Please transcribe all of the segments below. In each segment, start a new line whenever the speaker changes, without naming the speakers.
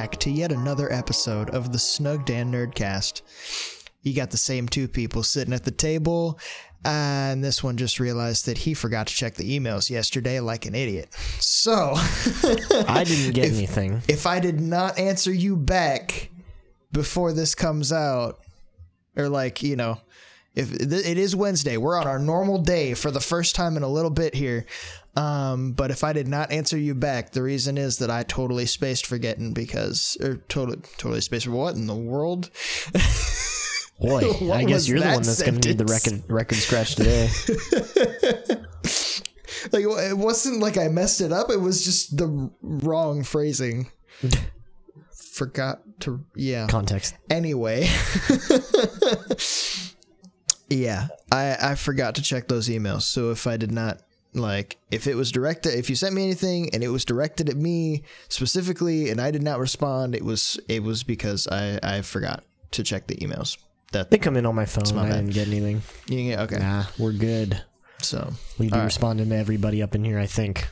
Hello, and welcome back to yet another episode of the Snug Dan Nerdcast. You got the same two people sitting at the table, and this one just realized that he forgot to check the emails yesterday like an idiot. So,
I didn't get
If-
anything.
if I did not answer you back before this comes out, or like, you know, if th- it is Wednesday, we're on our normal day for the first time in a little bit here. Um, but if I did not answer you back, the reason is that I totally spaced forgetting because, or totally, totally spaced for what in the world?
Boy, I guess you're the one that's going to need the record record scratch today.
Like, it wasn't like I messed it up. It was just the wrong phrasing. Forgot to, yeah.
Context.
Anyway, yeah, I I forgot to check those emails. So if I did not like if it was directed if you sent me anything and it was directed at me specifically and I did not respond, it was it was because I I forgot to check the emails. That
They come in on my phone.
my
I
bad.
didn't get anything.
you get okay.
Nah, we're good.
So
We be
right.
responding to everybody up in here, I think.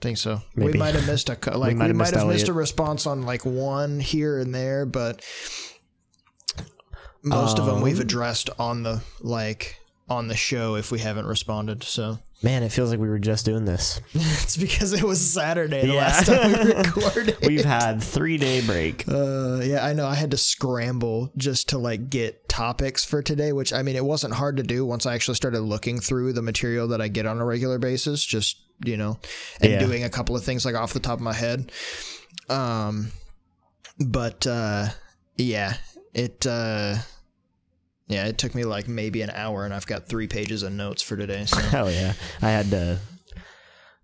think so. We might have missed a like we
might have
have,
missed
missed, a response on like one here and there, but most of them we've
Um,
addressed on the like on the show if we haven't responded. So
Man, it feels like we were just doing this.
it's because it was Saturday the
Yeah.
last time we recorded.
We've had three day break.
Uh, yeah, I know. I had to scramble just to like get topics for today, which I mean, it wasn't hard to do once I actually started looking through the material that I get on a regular basis. Just you know, and
Yeah.
doing a couple of things like off the top of my head. Um, but uh, yeah, it uh, yeah, it took me like maybe an hour, and I've got three pages of notes for today. So
Hell yeah. I had to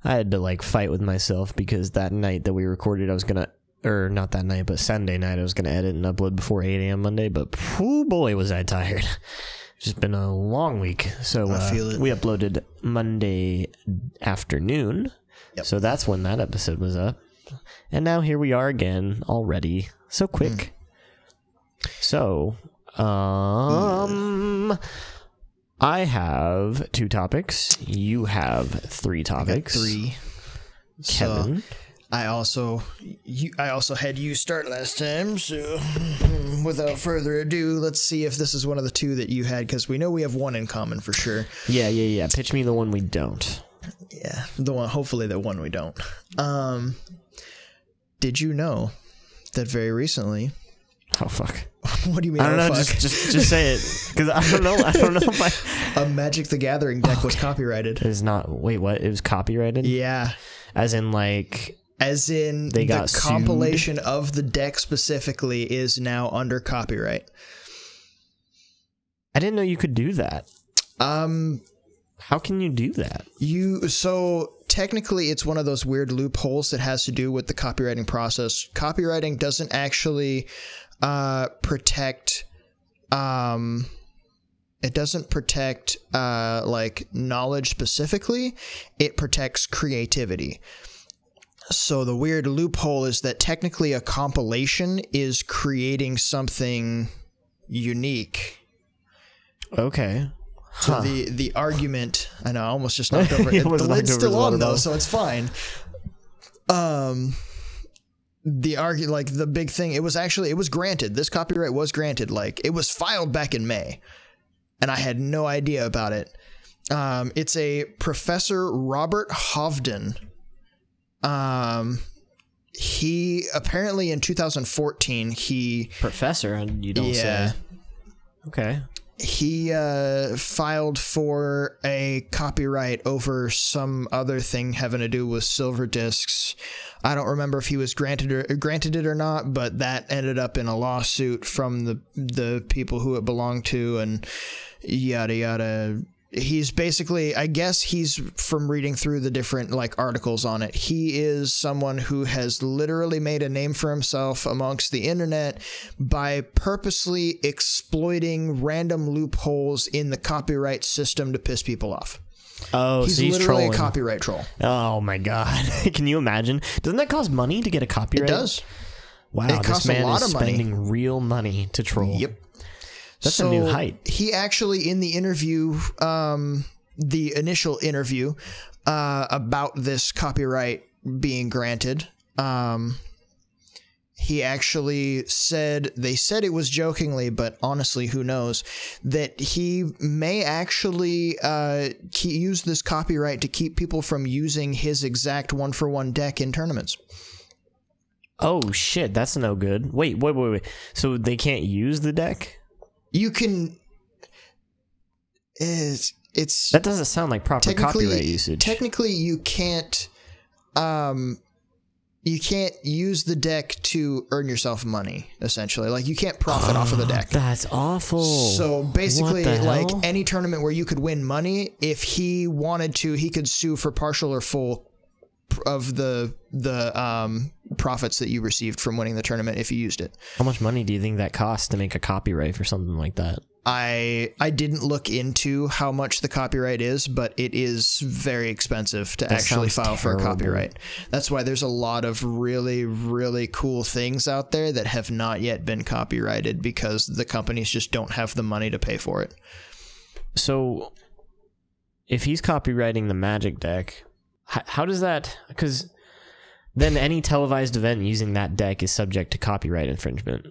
I had to like fight with myself because that night that we recorded I was gonna or not that night, but Sunday night I was gonna edit and upload before eight AM Monday, but oh boy was I tired. It's just been a long week. So
I
uh,
it.
we uploaded Monday afternoon.
Yep.
So that's when that episode was up. And now here we are again already. So quick.
Hmm.
So um I have two topics. You have three topics.
three. So,
Kevin.
I also you I also had you start last time, so without further ado, let's see if this is one of the two that you had because we know we have one in common for sure.
Yeah, yeah, yeah. Pitch me the one we don't.
Yeah, the one hopefully the one we don't. Um did you know that very recently
Oh fuck.
what do you mean
I don't
oh,
know.
fuck?
Just, just, just say it, because I don't know. I don't know if I.
a Magic the Gathering deck was copyrighted.
It is not. Wait, what? It was copyrighted.
Yeah.
As in, like,
As in
They
the
got sued?
compilation of the deck specifically is now under copyright.
I didn't know you could do that.
Um
How can you do that?
You so technically it's one of those weird loopholes that has to do with the copywriting process. Copywriting doesn't actually uh, protect um it doesn't protect uh like knowledge specifically. It protects creativity. So the weird loophole is that technically a compilation is creating something unique.
Okay.
So the the argument, I know, I almost just knocked over. It. the lid's still on though, so it's fine. Um, the argue like the big thing. It was actually it was granted. This copyright was granted. Like it was filed back in May, and I had no idea about it. Um, it's a Professor Robert Hovden. Um, he apparently in 2014 he
Professor, and you don't
Yeah.
say. Okay.
He uh, filed for a copyright over some other thing having to do with silver discs. I don't remember if he was granted or granted it or not, but that ended up in a lawsuit from the the people who it belonged to, and yada yada. He's basically, I guess he's from reading through the different like articles on it. He is someone who has literally made a name for himself amongst the internet by purposely exploiting random loopholes in the copyright system to piss people off.
Oh,
He's
so he's
literally
trolling.
a copyright troll.
oh my god! Can you imagine? Doesn't that cost money to get a copyright?
It does.
Wow,
It
this
costs a
man
lot
is
of money.
spending real money to troll.
Yep.
That's a new height.
He actually, in the interview, um, the initial interview uh, about this copyright being granted, um, he actually said they said it was jokingly, but honestly, who knows that he may actually uh, ke- use this copyright to keep people from using his exact one for one deck in tournaments.
Oh shit, that's no good. Wait, wait, wait, wait. So they can't use the deck?
You can. It's it's
That doesn't sound like proper copyright usage.
technically you can't um you can't use the deck to earn yourself money essentially like you can't profit off of the deck
That's awful.
so basically like
hell?
any tournament where you could win money if he wanted to he could sue for partial or full of the the um profits that you received from winning the tournament if you used it
How much money do you think that costs to make a copyright for something like that?
I I didn't look into how much the copyright is, but it is very expensive to actually
sounds
file for a copyright. That's why there's a lot of really really cool things out there that have not yet been copyrighted because the companies just don't have the money to pay for it.
So, if he's copywriting the Magic deck, how, how does that? Because then any televised event using that deck is subject to copyright infringement.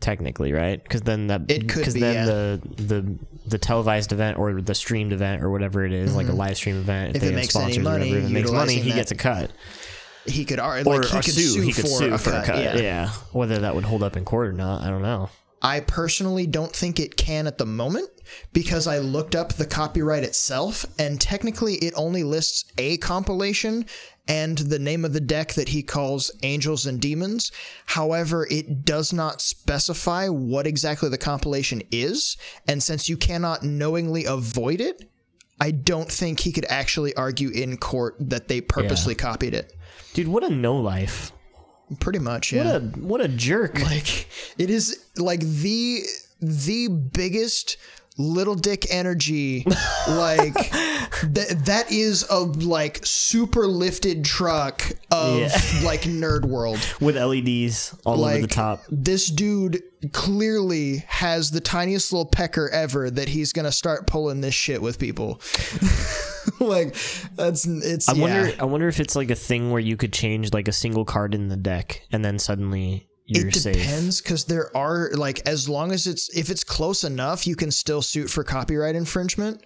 Technically, right? Because then that
It could
because
be,
then
yeah.
the the the televised event or the streamed event or whatever it is, like a live stream event, if,
Mm-hmm. If
they
it makes any money,
whatever, if it makes money, he
that-
gets a cut.
He could ar-
Or,
like he could
sue,
sue,
he could
for,
sue
a,
for
cut,
a cut.
Yeah.
yeah, whether that would hold up in court or not, I don't know.
I personally don't think it can at the moment because I looked up the copyright itself and technically it only lists a compilation and the name of the deck that he calls Angels and Demons. However, it does not specify what exactly the compilation is, and since you cannot knowingly avoid it, I don't think he could actually argue in court that they purposely copied it.
Dude, what a no life.
Pretty much, yeah.
What a what a jerk.
like it is like the the biggest little dick energy like that that is a like super lifted truck of
Yeah.
like nerd world
with LEDs all over the top.
this dude clearly has the tiniest little pecker ever that he's gonna start pulling this shit with people like that's it's
I
yeah.
wonder. I wonder if it's like a thing where you could change like a single card in the deck, and then suddenly you're
it depends because there are like as long as it's if it's close enough you can still suit for copyright infringement.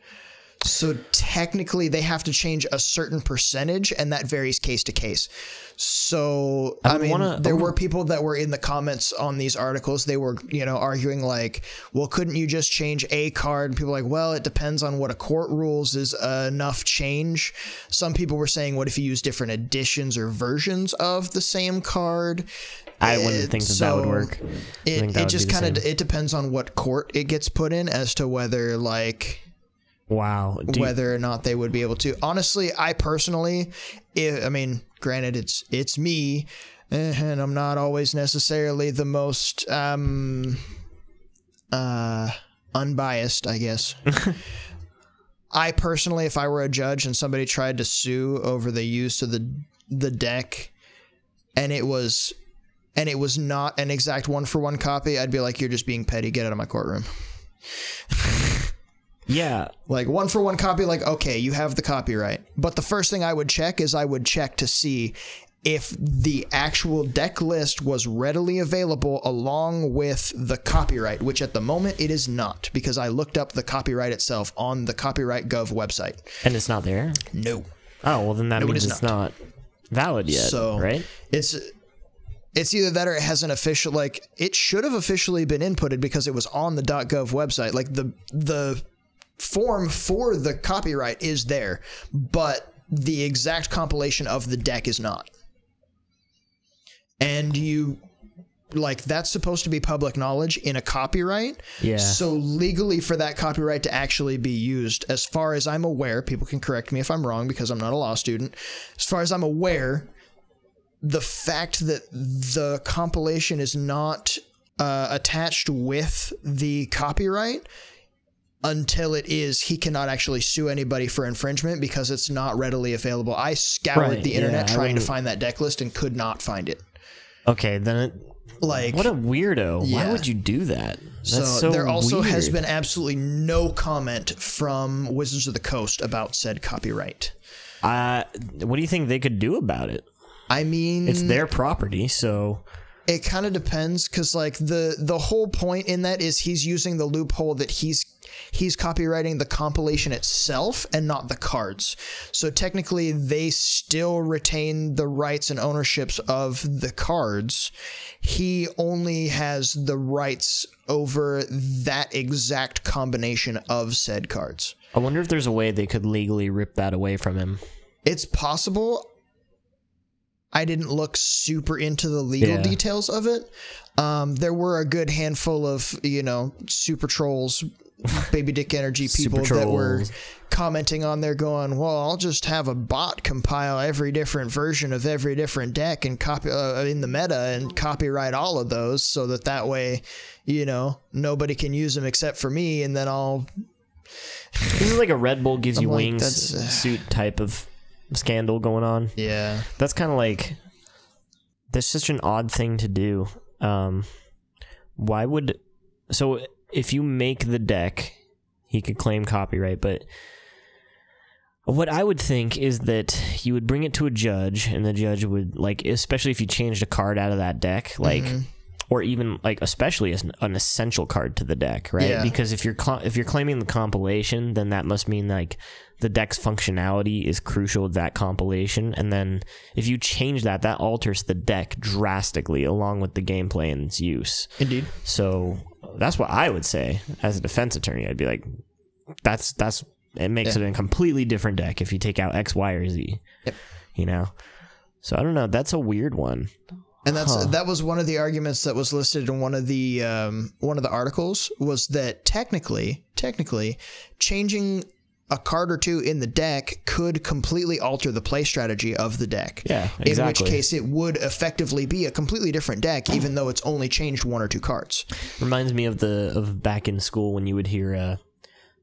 So technically they have to change a certain percentage and that varies case to case. So i,
would
mean
wanna-
there were people that were in the comments on these articles. They were you know arguing like well couldn't you just change a card? And people were like well it depends on what a court rules is uh, enough change. Some people were saying what if you use different editions or versions of the same card
I wouldn't think that that would work.
It, it just kind of it depends on what court it gets put in as to whether like
Wow. Dude,
whether or not they would be able to. Honestly, I personally, i I mean, granted, it's it's me, eh, and I'm not always necessarily the most um uh unbiased, I guess. I personally, if I were a judge and somebody tried to sue over the use of the the deck, and it was and it was not an exact one for one copy, I'd be like, "You're just being petty. Get out of my courtroom."
yeah.
Like one for one copy, like, okay, you have the copyright. But the first thing I would check is I would check to see if the actual deck list was readily available along with the copyright, which at the moment it is not, because I looked up the copyright itself on the Copyright Gov website.
And it's not there.
No.
Oh well, then that
it
means it's not valid yet.
So
right?
It's it's either that or it hasn't official like it should have officially been inputted because it was on the .gov website. Like the the form for the copyright is there, but the exact compilation of the deck is not. And you like that's supposed to be public knowledge in a copyright.
Yeah.
So legally for that copyright to actually be used, as far as I'm aware, people can correct me if I'm wrong because I'm not a law student. As far as I'm aware, the fact that the compilation is not uh, attached with the copyright until it is he cannot actually sue anybody for infringement because it's not readily available i scoured
Right,
the internet
yeah,
trying to find that deck list and could not find it
Okay, then it.
like
What a weirdo! Why would you do that? That's
so,
so,
there also has been absolutely no comment from wizards of the coast about said copyright
Uh, what do you think they could do about it?
I mean
It's their property, so
it kind of depends because like the the whole point in that is he's using the loophole that he's he's copywriting the compilation itself and not the cards so technically they still retain the rights and ownerships of the cards he only has the rights over that exact combination of said cards
I wonder if there's a way they could legally rip that away from him.
it's possible. I didn't look super into the legal
Yeah.
details of it. Um, there were a good handful of you know super trolls, baby dick energy people that were commenting on there, going, "Well, I'll just have a bot compile every different version of every different deck and copy uh, in the meta and copyright all of those, so that that way, you know, nobody can use them except for me, and then I'll
This is like a Red Bull gives you
like,
wings
uh,
suit type of scandal going on.
yeah."
That's kind of like that's such an odd thing to do. Um, why would so if you make the deck, he could claim copyright, but what I would think is that you would bring it to a judge, and the judge would like, especially if you changed a card out of that deck, like.
Mm-hmm.
Or even like, especially as an, an essential card to the deck, right?
Yeah.
Because if you're cl- if you're claiming the compilation, then that must mean like the deck's functionality is crucial to that compilation. And then if you change that, that alters the deck drastically along with the gameplay and its use.
Indeed.
So that's what I would say as a defense attorney. I'd be like, that's that's it makes it a completely different deck if you take out X, Y, or Z.
Yep.
You know. So I don't know. That's a weird one.
And that's that was one of the arguments that was listed in one of the um, one of the articles was that technically, technically, changing a card or two in the deck could completely alter the play strategy of the deck.
Yeah, exactly.
In which case, it would effectively be a completely different deck, even though it's only changed one or two cards.
Reminds me of the of back in school when you would hear uh,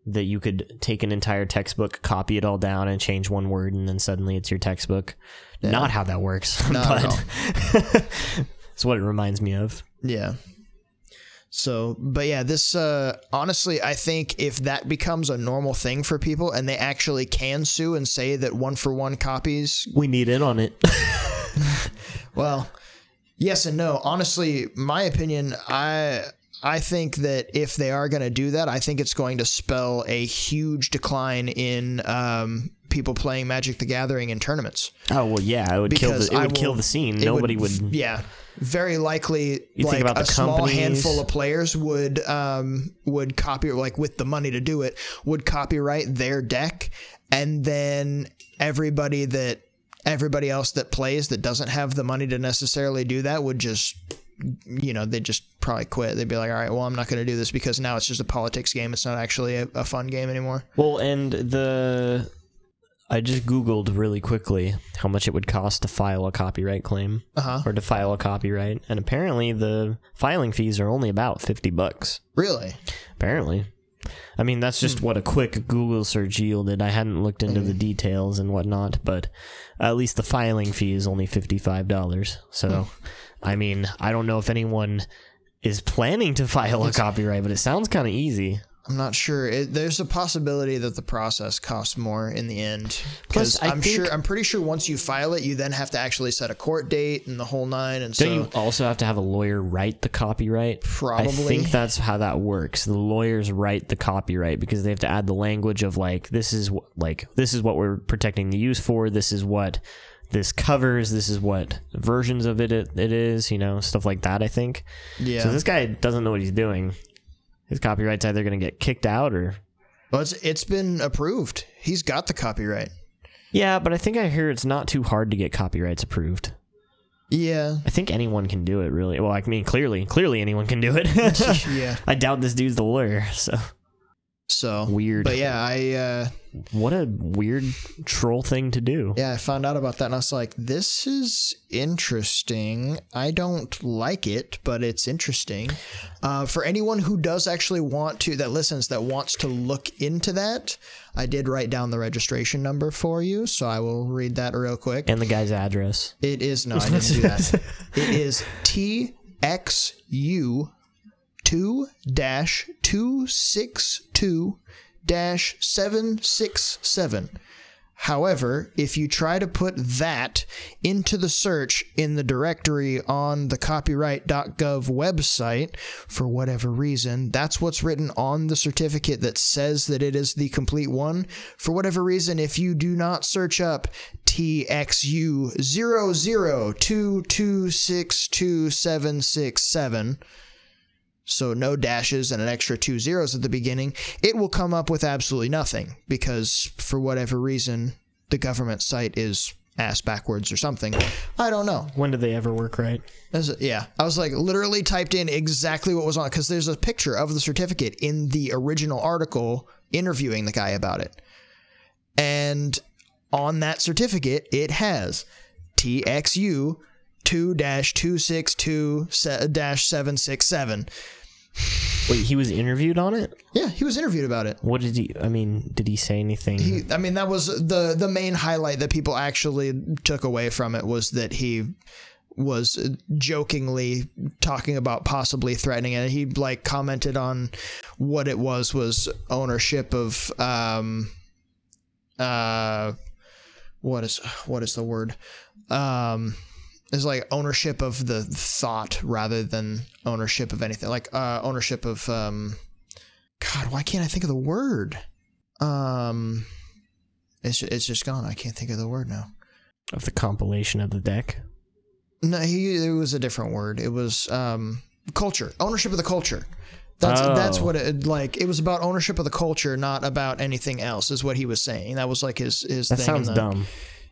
that you could take an entire textbook, copy it all down, and change one word, and then suddenly it's your textbook. Not how that works,
Not
but it's what it reminds me of.
Yeah. So, but yeah, this uh honestly, I think if that becomes a normal thing for people and they actually can sue and say that one for one copies
We need in on it.
Well, yes and no. Honestly, my opinion, I I think that if they are going to do that, I think it's going to spell a huge decline in um, people playing Magic: The Gathering in tournaments.
oh well, yeah, it would kill the it would kill the scene. Nobody would.
yeah. Very likely,
You
like
think about
a small handful of players would um, would copy like with the money to do it would copyright their deck, and then everybody that everybody else that plays that doesn't have the money to necessarily do that would just you know they'd just probably quit they'd be like all right well i'm not going to do this because now it's just a politics game it's not actually a, a fun game anymore
Well, and the I just googled really quickly how much it would cost to file a copyright claim
uh-huh
or to file a copyright, and apparently the filing fees are only about fifty bucks.
really
Apparently. I mean, that's just hmm. what a quick Google search yielded. I hadn't looked into the hmm. details and whatnot, but at least the filing fee is only $55. So, hmm. I mean, I don't know if anyone is planning to file a copyright, but it sounds kind of easy.
I'm not sure. It, there's a possibility that the process costs more in the end.
Plus,
I'm sure, I'm pretty sure once you file it, you then have to actually set a court date and the whole nine. And so,
Don't you also have to have a lawyer write the copyright?
Probably.
I think that's how that works. The lawyers write the copyright because they have to add the language of like this is wh- like this is what we're protecting the use for. This is what this covers. This is what versions of it it, it is. You know stuff like that. I think.
yeah.
So this guy doesn't know what he's doing. His copyright's either going to get kicked out or.
well, it's, it's been approved. He's got the copyright.
Yeah, but I think I hear it's not too hard to get copyrights approved.
Yeah.
I think anyone can do it, really. Well, I mean, clearly, clearly anyone can do it.
yeah.
I doubt this dude's the lawyer. So
So
Weird.
But yeah, I uh,
what a weird troll thing to do.
yeah I found out about that and I was like, this is interesting. I don't like it, but it's interesting. Uh, for anyone who does actually want to that listens that wants to look into that, I did write down the registration number for you, so I will read that real quick.
And the guy's address.
It is no, I didn't do that. It is TXU two dash two six two dash seven six seven. However, if you try to put that into the search in the directory on the copyright.gov website, for whatever reason, that's what's written on the certificate that says that it is the complete one. For whatever reason, if you do not search up TXU0022622767, so no dashes and an extra two zeros at the beginning, it will come up with absolutely nothing because for whatever reason the government site is ass backwards or something. I don't know.
When did they ever work right?
As- yeah, I was like literally typed in exactly what was on because there's a picture of the certificate in the original article interviewing the guy about it, and on that certificate it has TXU two two six two seven six seven.
Wait, he was interviewed on it.
Yeah, he was interviewed about it.
What did he? I mean, did he say anything?
He, I mean, that was the the main highlight that people actually took away from it was that he was jokingly talking about possibly threatening it. He like commented on what it was was ownership of um uh what is what is the word um is like ownership of the thought rather than ownership of anything. Like uh ownership of um god why can't i think of the word? Um it's it's just gone. I can't think of the word now.
Of the compilation of the deck.
no he it was a different word. It was um culture. Ownership of the culture. That's
Oh.
that's what it like it was about ownership of the culture not about anything else is what he was saying. That was like his his
That
thing
sounds
the-
dumb.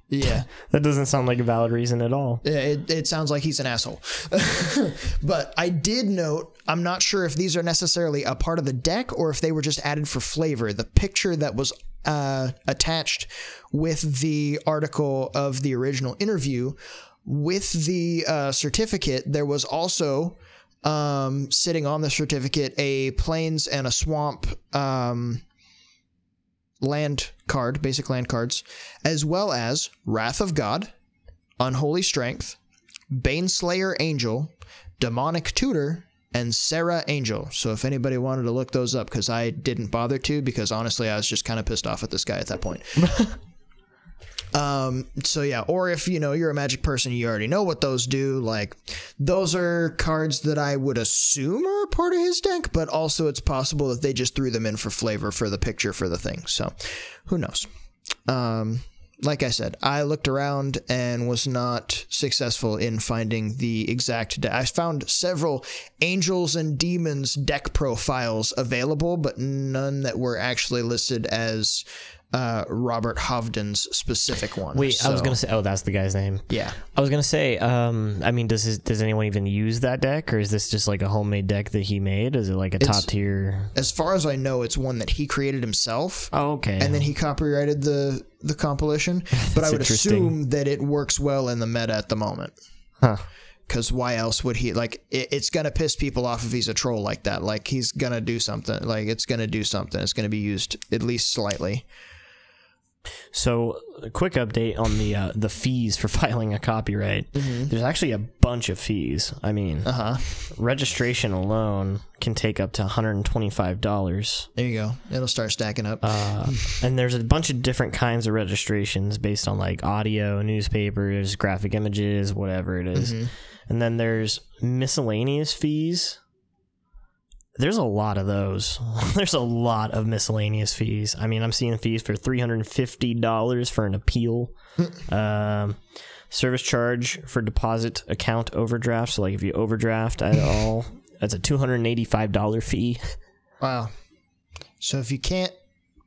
Yeah
That doesn't sound like a valid reason at all.
Yeah, It, it sounds like he's an asshole. but I did note, I'm not sure if these are necessarily a part of the deck or if they were just added for flavor. The picture that was uh, attached with the article of the original interview, with the uh, certificate, there was also um, sitting on the certificate a plains and a swamp. Um, land card, basic land cards, as well as Wrath of God, Unholy Strength, Baneslayer Angel, Demonic Tutor, and Serra Angel. So if anybody wanted to look those up, because I didn't bother to, because honestly I was just kind of pissed off at this guy at that point. um. So yeah, or if you know you're a magic person, you already know what those do. Like those are cards that I would assume are part of his deck, but also it's possible that they just threw them in for flavor for the picture for the thing. So who knows? Um like I said, I looked around and was not successful in finding the exact. De- I found several angels and demons deck profiles available, but none that were actually listed as uh, Robert Hovden's specific one.
Wait, I was gonna say. Oh, that's the guy's name.
Yeah.
I was gonna say. Um, I mean, does his, does anyone even use that deck, or is this just like a homemade deck that he made? Is it like a top tier?
As far as I know, it's one that he created himself.
Oh, okay.
and then he copyrighted the the compilation. But I would assume that it works well in the meta at the moment.
Huh.
Because why else would he like? It, it's gonna piss people off if he's a troll like that. Like he's gonna do something. Like it's gonna do something. It's gonna be used at least slightly.
So, a quick update on the uh, the fees for filing a copyright. There's actually a bunch of fees. I mean,
Uh huh.
registration alone can take up to 125 dollars.
There you go. It'll start stacking up.
Uh, and there's a bunch of different kinds of registrations based on like audio, newspapers, graphic images, whatever it is. And then there's miscellaneous fees. There's a lot of those. there's a lot of miscellaneous fees. I mean, I'm seeing fees for $350 for an appeal. um, service charge for deposit account overdraft. So, like, if you overdraft at all, that's a $285 fee.
wow. So if you can't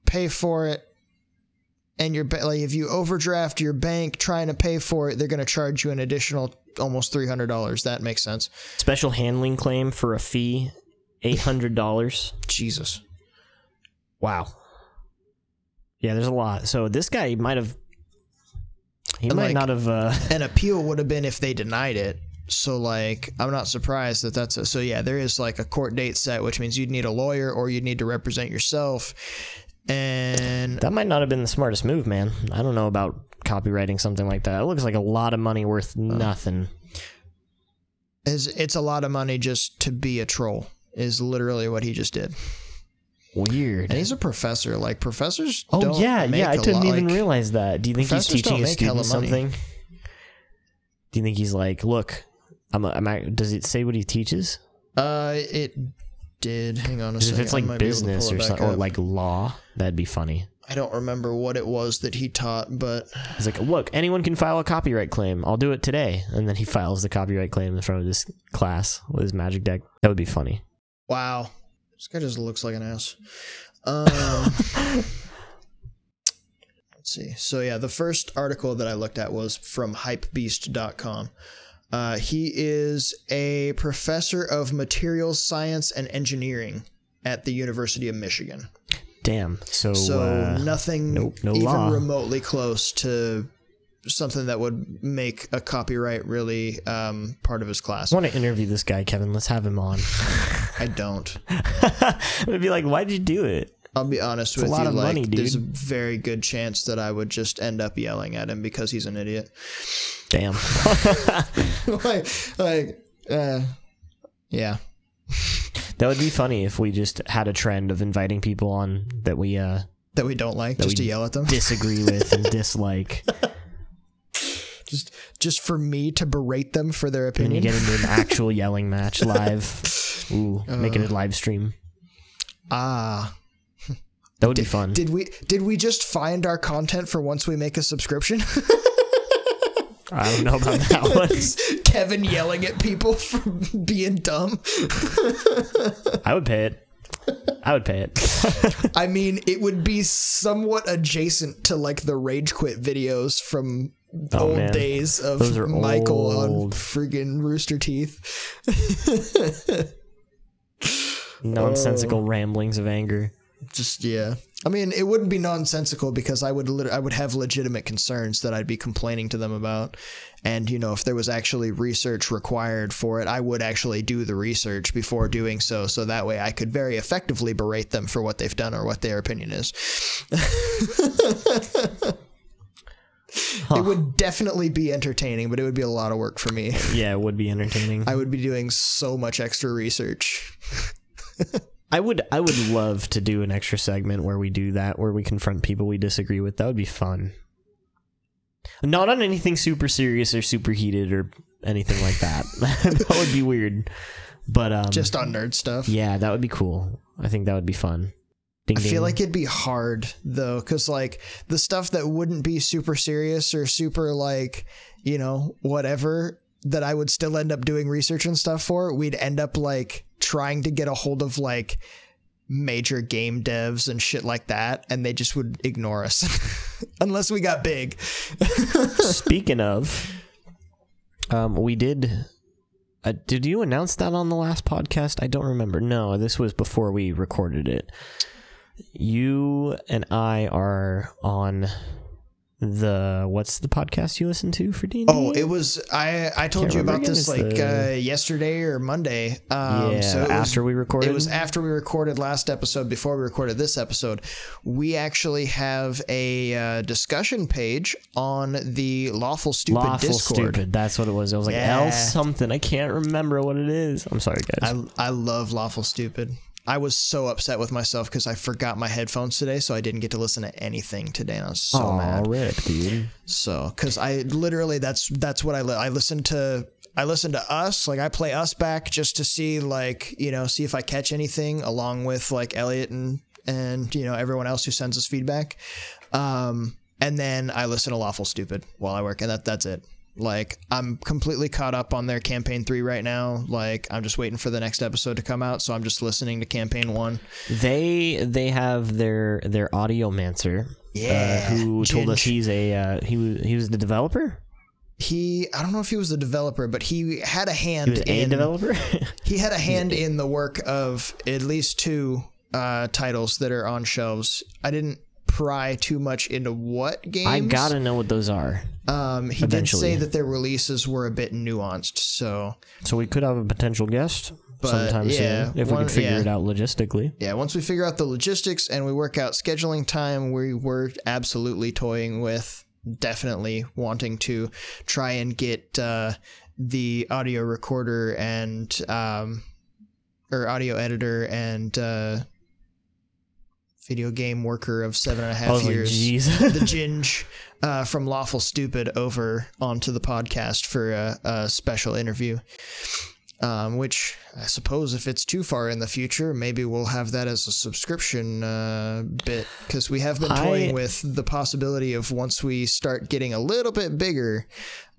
pay for it, and you're like if you overdraft your bank trying to pay for it, they're gonna charge you an additional almost three hundred dollars. That makes sense.
Special handling claim for a fee, $800.
Jesus.
Wow. Yeah, there's a lot. So this guy might have. He
And,
might
like-
not have. Uh,
an appeal would have been if they denied it. So like, I'm not surprised that that's a, so. Yeah, there is like a court date set, which means you'd need a lawyer or you'd need to represent yourself. And
that might not have been the smartest move, man. I don't know about copywriting something like that. It looks like a lot of money worth nothing.
is it's a lot of money just to be a troll. Is literally what he just did.
Weird.
And he's a professor. Like professors.
Oh
don't
yeah, yeah. I didn't
lot,
even
like-
realize that. Do you think he's teaching a student something? Do you think he's like, look, I'm, a, I'm a, does it say what he teaches?
Uh, it did. Hang on a second.
if it's like
might be able to
business
it
or something, or like law, that'd be funny.
I don't remember what it was that he taught, but
He's like, look, anyone can file a copyright claim. I'll do it today. And then he files the copyright claim in front of this class with his magic deck. That would be funny.
Wow, this guy just looks like an ass. Um, let's see. So yeah, the first article that I looked at was from hypebeast.com. Uh, he is a professor of materials science and engineering at the University of Michigan.
Damn. So,
So
uh,
nothing
nope, no
even
law.
remotely close to something that would make a copyright really um, part of his class.
I want to interview this guy, Kevin. Let's have him on.
I don't.
I'd be like, why'd you do it?
I'll be honest
a
with
lot
you.
of
like,
money,
there's a very good chance that I would just end up yelling at him because he's an idiot.
Damn.
like, like, uh, yeah.
that would be funny if we just had a trend of inviting people on that we uh,
That we don't like, just to yell at them.
disagree with and dislike.
Just, just for me to berate them for their opinion.
And you get into an actual yelling match live. Ooh, make it a live stream.
ah,
That would be fun.
did we did we just find our content for once we make a subscription?
I don't know about that one.
Kevin yelling at people for being dumb.
I would pay it. I would pay it.
I mean, it would be somewhat adjacent to like the rage quit videos from
Oh,
old
man.
days of
Those are
Michael on friggin' Rooster Teeth.
Nonsensical oh. ramblings of anger.
Just yeah. I mean, it wouldn't be nonsensical because I would lit- I would have legitimate concerns that I'd be complaining to them about, and you know, if there was actually research required for it, I would actually do the research before doing so, so that way I could very effectively berate them for what they've done or what their opinion is. It would definitely be entertaining, but it would be a lot of work for me.
Yeah, it would be entertaining.
I would be doing so much extra research.
I would I would love to do an extra segment where we do that, where we confront people we disagree with. That would be fun. Not on anything super serious or super heated or anything like that. that would be weird. But um
Just on nerd stuff.
yeah, that would be cool. I think that would be fun. Ding,
I feel
ding.
like it'd be hard though, because like the stuff that wouldn't be super serious or super like, you know, whatever that I would still end up doing research and stuff for, we'd end up like trying to get a hold of like major game devs and shit like that, and they just would ignore us unless we got big.
Speaking of, um, we did. Uh, did you announce that on the last podcast? I don't remember. No, this was before we recorded it. You and I are on the what's the podcast you listen to for D?
Oh, it was I. I told
Can't
you about this like
the-
uh, yesterday or Monday. Um,
yeah.
so it was-
after we recorded,
It was after we recorded last episode, before we recorded this episode. We actually have a uh, discussion page on the Lawful Stupid
lawful
Discord.
stupid. That's what it was. It was like
Yeah.
L something. I can't remember what it is. I'm sorry, guys.
I I love Lawful Stupid. I was so upset with myself because I forgot my headphones today, so I didn't get to listen to anything today. And I was so
Aw,
mad.
rip, dude.
So, because I literally that's that's what I li- I listen to. I listen to us like I play us back just to see like you know see if I catch anything along with like Elliot and and you know everyone else who sends us feedback. Um, and then I listen to Lawful Stupid while I work, and that that's it. Like I'm completely caught up on their campaign three right now. Like I'm just waiting for the next episode to come out, so I'm just listening to campaign one.
They they have their their audiomancer.
Yeah,
uh, who told us he's a uh, he was he was the developer.
He I don't know if he was the developer, but he had a hand
was a
in
developer.
he had a hand in the work of at least two uh, titles that are on shelves. I didn't pry too much into what games.
I gotta know what those are.
Um, he
eventually.
did say that their releases were a bit nuanced, so
So we could have a potential guest
But,
sometime
yeah,
soon if we
one-
could figure
yeah.
it out logistically.
yeah. Once we figure out the logistics and we work out scheduling time, we were absolutely toying with definitely wanting to try and get uh, the audio recorder and um, or audio editor and uh, video game worker of seven and a half and a
I
half
was like,
years. the Ginge uh, from Lawful Stupid over onto the podcast for a, a special interview. Um, which I suppose if it's too far in the future, maybe we'll have that as a subscription uh, bit because we have been
I-
toying with the possibility of once we start getting a little bit bigger,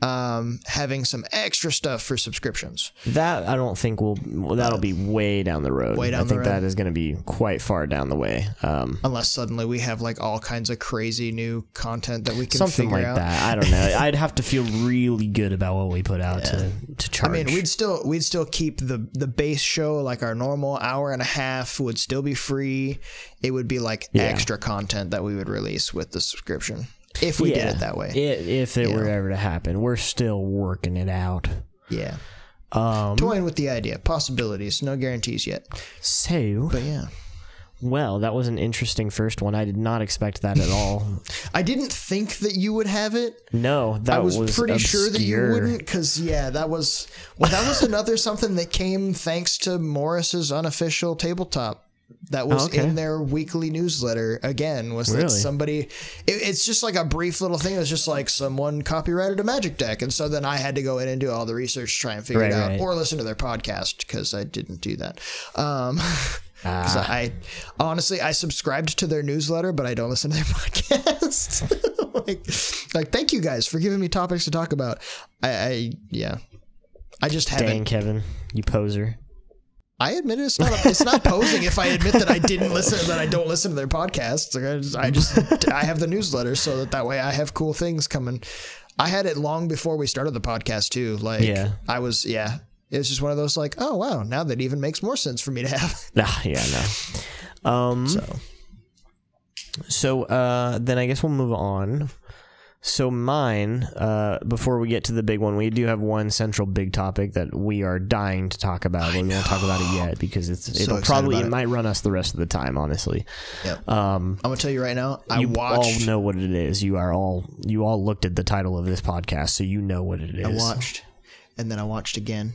um, having some extra stuff for subscriptions.
That I don't think will. That'll be way down the road.
Way down
I think that is going to be quite far down the way. Um,
Unless suddenly we have like all kinds of crazy new content that we can
something
figure
like
out.
that. I don't know. I'd have to feel really good about what we put out to to charge.
I mean, we'd still we'd still keep the the base show like our normal hour and a half would still be free. It would be like
Yeah.
extra content that we would release with the subscription if we did it that way.
I- if it were ever to happen, we're still working it out.
yeah,
Um,
toying with the idea, possibilities, no guarantees yet.
so
But yeah,
well, that was an interesting first one. I did not expect that at all.
I didn't think that you would have it.
No, that
I was, pretty sure that you wouldn't, because yeah, that was well, that was another something that came thanks to Morrus's unofficial tabletop. That was
Oh, okay.
in their weekly newsletter. Again, was that somebody? It, it's just like a brief little thing. It was just like someone copyrighted a magic deck, and so then I had to go in and do all the research to try and figure
Right,
it out,
right.
or listen to their podcast because I didn't do that. Um,
Ah.
'cause I honestly I subscribed to their newsletter, but I don't listen to their podcast. like, like thank you guys for giving me topics to talk about. I, I yeah, I just haven't.
Dang, Kevin, you poser.
I admit it's not. It's not posing if I admit that I didn't listen, that I don't listen to their podcasts. Like I just, I just, I have the newsletter so that that way I have cool things coming. I had it long before we started the podcast too. Like
Yeah.
I was, yeah. It was just one of those like, oh wow, now that even makes more sense for me to have.
Ah, yeah, no. Um,
So
So uh, then I guess we'll move on. So mine, uh, before we get to the big one, we do have one central big topic that we are dying to talk about, but we won't talk about it yet because it's it'll probably it
it.
might run us the rest of the time, honestly. Um,
I'm gonna tell you right now, I
you
watched.
all know what it is. You are all you all looked at the title of this podcast, so you know what it is.
I watched, and then I watched again,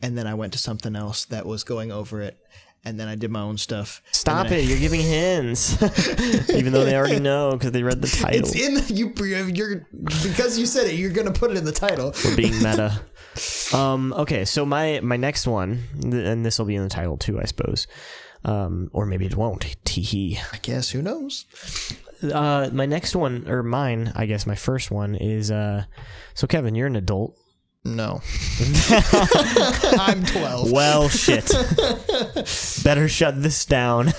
and then I went to something else that was going over it, and then I did my own stuff.
Stop
then I-
it! You're giving hints, even though they already know because they read the title.
It's in the, you. You're because you said it. You're gonna put it in the title.
We're being meta. um, okay, so my my next one, and this will be in the title too, I suppose, um, or maybe it won't. Tee
I guess who knows?
Uh, my next one, or mine, I guess my first one is uh, so Kevin, you're an adult.
No, I'm 12.
Well, shit. Better shut this down.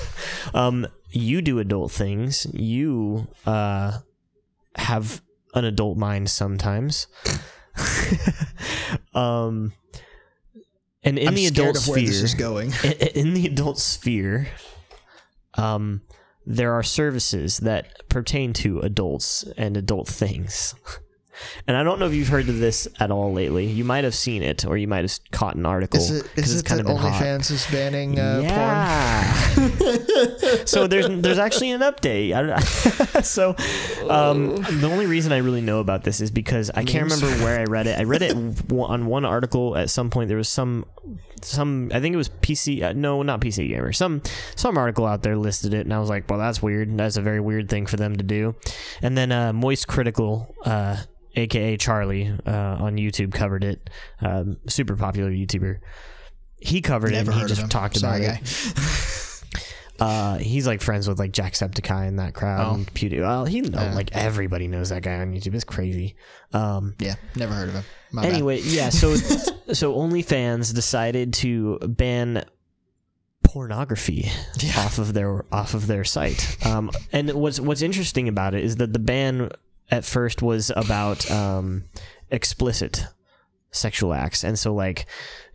Um, you do adult things. You uh have an adult mind sometimes. um, and in
I'm
the adult
of where this
sphere,
is going.
in, in the adult sphere, um, there are services that pertain to adults and adult things. And I don't know if you've heard of this at all lately. You might have seen it, or you might have caught an article
Is it? Is
it's
it
kind
that
of been hot.
OnlyFans is banning uh,
Yeah. so there's there's actually an update. I- so um, the only reason I really know about this is because I can't remember where I read it. I read it on one article at some point. There was some some I think it was PC. Uh, no, not PC Gamer. Some some article out there listed it, and I was like, well, that's weird. That's a very weird thing for them to do. And then uh, Moist Critical. Uh, aka Charlie uh, on YouTube covered it. Um, super popular YouTuber. He covered
Never
it. he just talked
Sorry,
about it. Uh, he's like friends with like Jacksepticeye and that crowd.
Oh.
And Pewdie. Well, he know
Yeah.
like everybody knows that guy on YouTube. It's crazy. Um,
Yeah, never heard of him. My bad.
anyway, yeah. So so OnlyFans decided to ban pornography
Yeah.
off of their off of their site. Um, and what's what's interesting about it is that the ban at first was about um, explicit sexual acts, and so like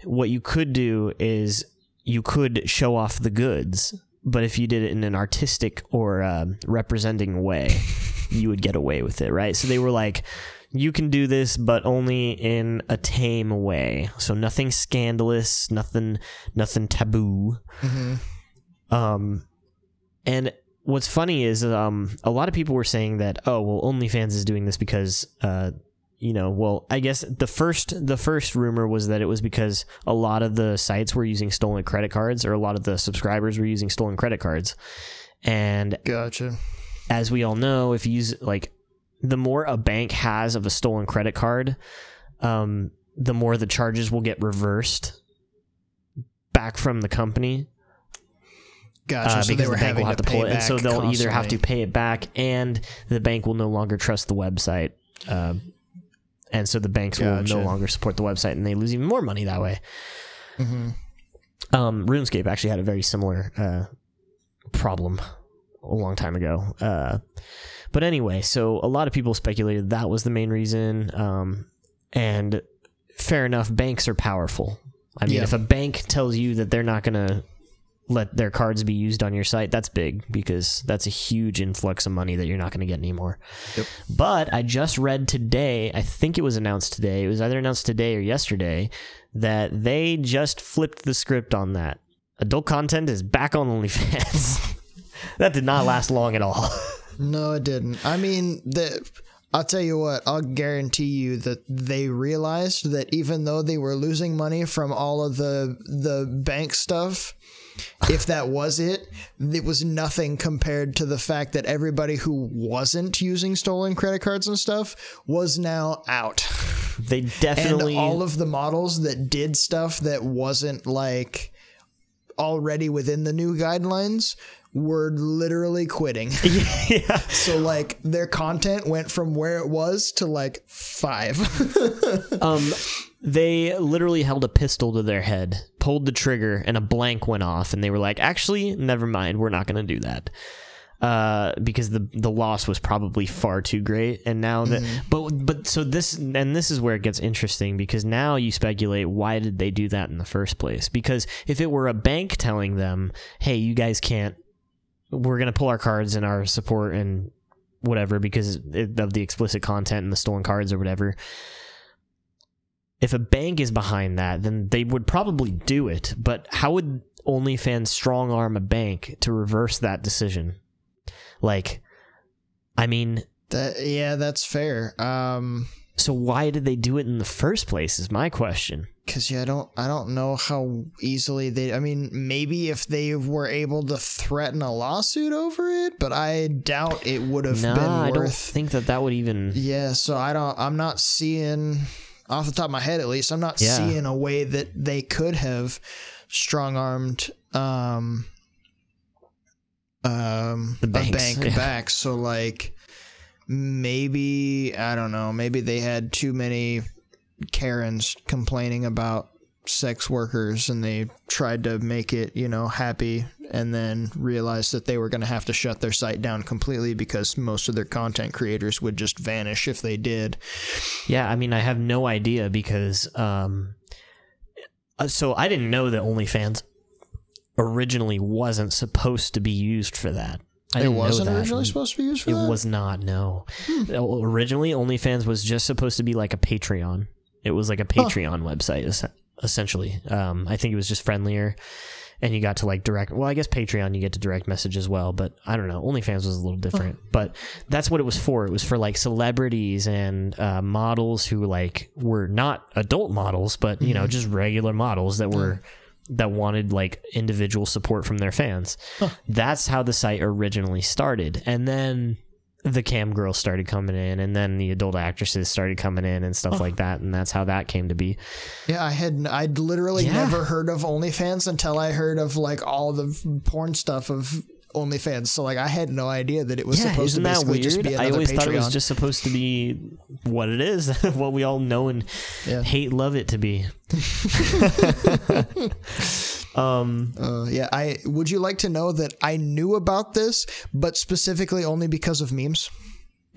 what you could do is you could show off the goods, but if you did it in an artistic or um, representing way, you would get away with it, right? So they were like. You can do this, but only in a tame way. So nothing scandalous, nothing, nothing taboo.
Mhm.
Um, and what's funny is um, a lot of people were saying that oh well OnlyFans is doing this because uh, you know well I guess the first the first rumor was that it was because a lot of the sites were using stolen credit cards or a lot of the subscribers were using stolen credit cards. And
Gotcha.
as we all know, if you use like the more a bank has of a stolen credit card, um, the more the charges will get reversed back from the company
Gotcha.
uh,
so they
because the bank will have
to,
pull it, and so they'll either have to pay it back, and the bank will no longer trust the website, uh, and so the banks will no longer support the website, and they lose even more money that way.
Mhm.
Um, RuneScape actually had a very similar uh, problem a long time ago. Uh, but anyway, so a lot of people speculated that was the main reason. Um, and fair enough, banks are powerful. I mean,
Yeah.
if a bank tells you that they're not going to let their cards be used on your site, that's big because that's a huge influx of money that you're not going to get anymore.
Yep.
But I just read today, I think it was announced today, it was either announced today or yesterday, that they just flipped the script on that. Adult content is back on OnlyFans. that did not last long at all.
No, it didn't. I mean, the I'll tell you what, I'll guarantee you that they realized that even though they were losing money from all of the the bank stuff, if that was it, it was nothing compared to the fact that everybody who wasn't using stolen credit cards and stuff was now out.
They definitely
and all of the models that did stuff that wasn't like already within the new guidelines were literally quitting.
yeah.
so like their content went from where it was to like 5.
Um, they literally held a pistol to their head, pulled the trigger, and a blank went off, and they were like, "Actually, never mind. We're not going to do that." Uh, because the the loss was probably far too great, and now that but but so this and this is where it gets interesting because now you speculate why did they do that in the first place? Because if it were a bank telling them, "Hey, you guys can't, we're going to pull our cards and our support and whatever because of the explicit content and the stolen cards or whatever." if a bank is behind that, then they would probably do it. But how would OnlyFans strong arm a bank to reverse that decision? Like, I mean,
that yeah, that's fair. Um
so why did they do it in the first place? Is my question.
Cuz yeah, I don't I don't know how easily they I mean, maybe if they were able to threaten a lawsuit over it, but I doubt it would have
No,
been
I don't think that that would even.
Yeah, so I don't I'm not seeing off the top of my head at least, I'm not
Yeah.
seeing a way that they could have strong armed um um
The banks,
bank
yeah.
back. So like maybe I don't know, maybe they had too many Karens complaining about sex workers and they tried to make it, you know, happy and then realized that they were going to have to shut their site down completely because most of their content creators would just vanish if they did.
Yeah, I mean, I have no idea because. um uh, So I didn't know that OnlyFans originally wasn't supposed to be used for that. I
It wasn't
that.
originally supposed to be used for
It
that?
was not. No. Uh, Originally, OnlyFans was just supposed to be like a Patreon. It was like a Patreon website, es- essentially. Um, I think it was just friendlier, and you got to like direct. Well, I guess Patreon you get to direct message as well, but I don't know. OnlyFans was a little different, but that's what it was for. It was for like celebrities and uh, models who like were not adult models, but you know just regular models that were. That wanted like individual support from their fans. That's how the site originally started. And then the cam girls started coming in and then the adult actresses started coming in and stuff like that and that's how that came to be
Yeah, I had I'd literally
Yeah.
never heard of OnlyFans until I heard of like all the porn stuff of OnlyFans. So like I had no idea that it was supposed
isn't
to basically
weird
just be another
i always
Patreon.
thought it was just supposed to be what it is what we all know and
Yeah.
hate love it to be um
Uh, yeah, I would you like to know that I knew about this, but specifically only because of memes.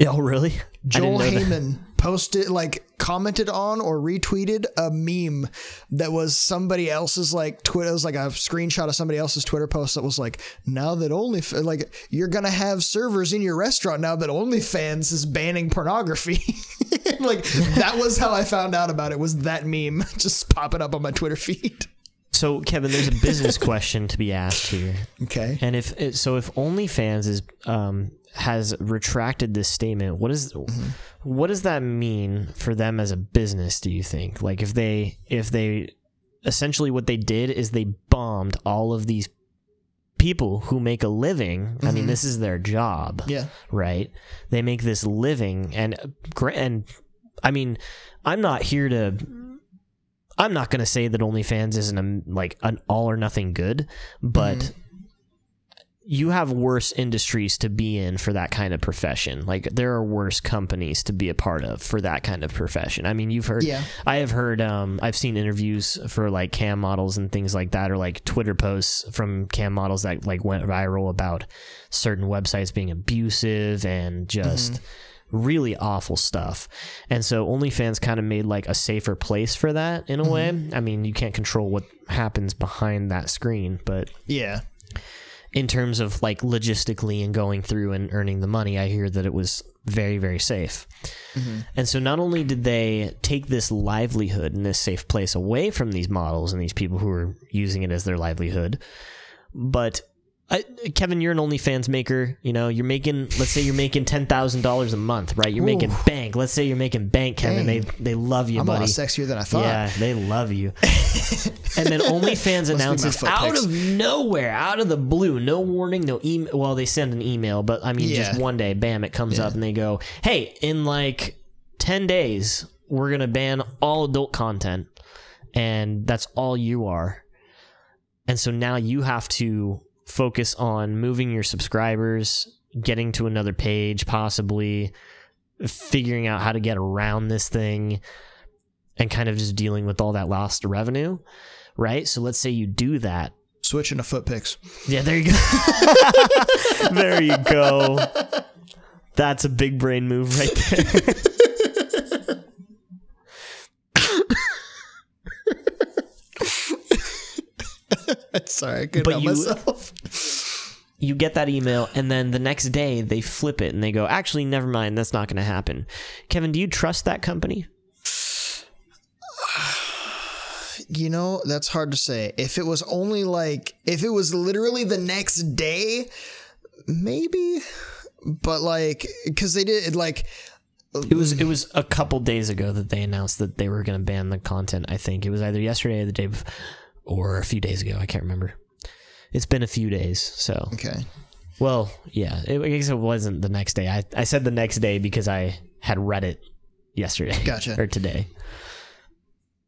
oh really
Joel
I that.
Heyman posted like commented on or retweeted a meme that was somebody else's like Twitter. It was like a screenshot of somebody else's Twitter post that was like, "Now that only like you're gonna have servers in your restaurant now that OnlyFans is banning pornography." like that was how I found out about it. Was that meme just popping up on my Twitter feed?
So kevin there's a business question to be asked here
Okay.
And if so, if OnlyFans is um, has retracted this statement, what is mm-hmm. what does that mean for them as a business? Do you think? Like if they if they essentially what they did is they bombed all of these people who make a living. I mean, mm-hmm. this is their job
Yeah.
right? They make this living, and uh, and I mean, I'm not here to. I'm not going to say that OnlyFans isn't a, like an all or nothing good, but you have worse industries to be in for that kind of profession. Like there are worse companies to be a part of for that kind of profession. I mean, you've heard.
Yeah.
I have heard. Um, I've seen interviews for like cam models and things like that, or like Twitter posts from cam models that like went viral about certain websites being abusive and just really awful stuff. And so OnlyFans kind of made like a safer place for that in a way. Mm-hmm. I mean, you can't control what happens behind that screen, but
Yeah.
in terms of like logistically and going through and earning the money, I hear that it was very, very safe. Mm-hmm. And so not only did they take this livelihood and this safe place away from these models and these people who are using it as their livelihood, but I, Kevin, you're an OnlyFans maker. You know, you're making. Let's say you're making ten thousand dollars a month, right? You're making bank. Let's say you're making bank, Kevin. They
Dang.
they love you,
I'm a
buddy.
lot sexier than I thought.
Yeah, they love you. and then OnlyFans announces out
pics.
of nowhere, out of the blue, no warning, no email. Well, they send an email, but I mean, just one day, bam, it comes up and they go, hey, in like 10 days, we're going to ban all adult content. And that's all you are. And so now you have to focus on moving your subscribers, getting to another page, possibly figuring out how to get around this thing and kind of just dealing with all that lost revenue, right? So let's say you do that.
Switching to foot pics.
Yeah, there you go. there you go. That's a big brain move right there.
Sorry, I couldn't
But
help
you-
myself.
You get that email, and then the next day they flip it and they go, actually, never mind, that's not going to happen. Kevin, do you trust that company?
You know, that's hard to say. If it was only like, if it was literally the next day, maybe. But like, because they did like,
It was it was a couple days ago that they announced that they were going to ban the content. I think it was either yesterday or the day before, or a few days ago. I can't remember. It's been a few days, so
okay,
well, yeah. It, I guess it wasn't the next day. I I said the next day because I had read it yesterday,
Gotcha.
or today.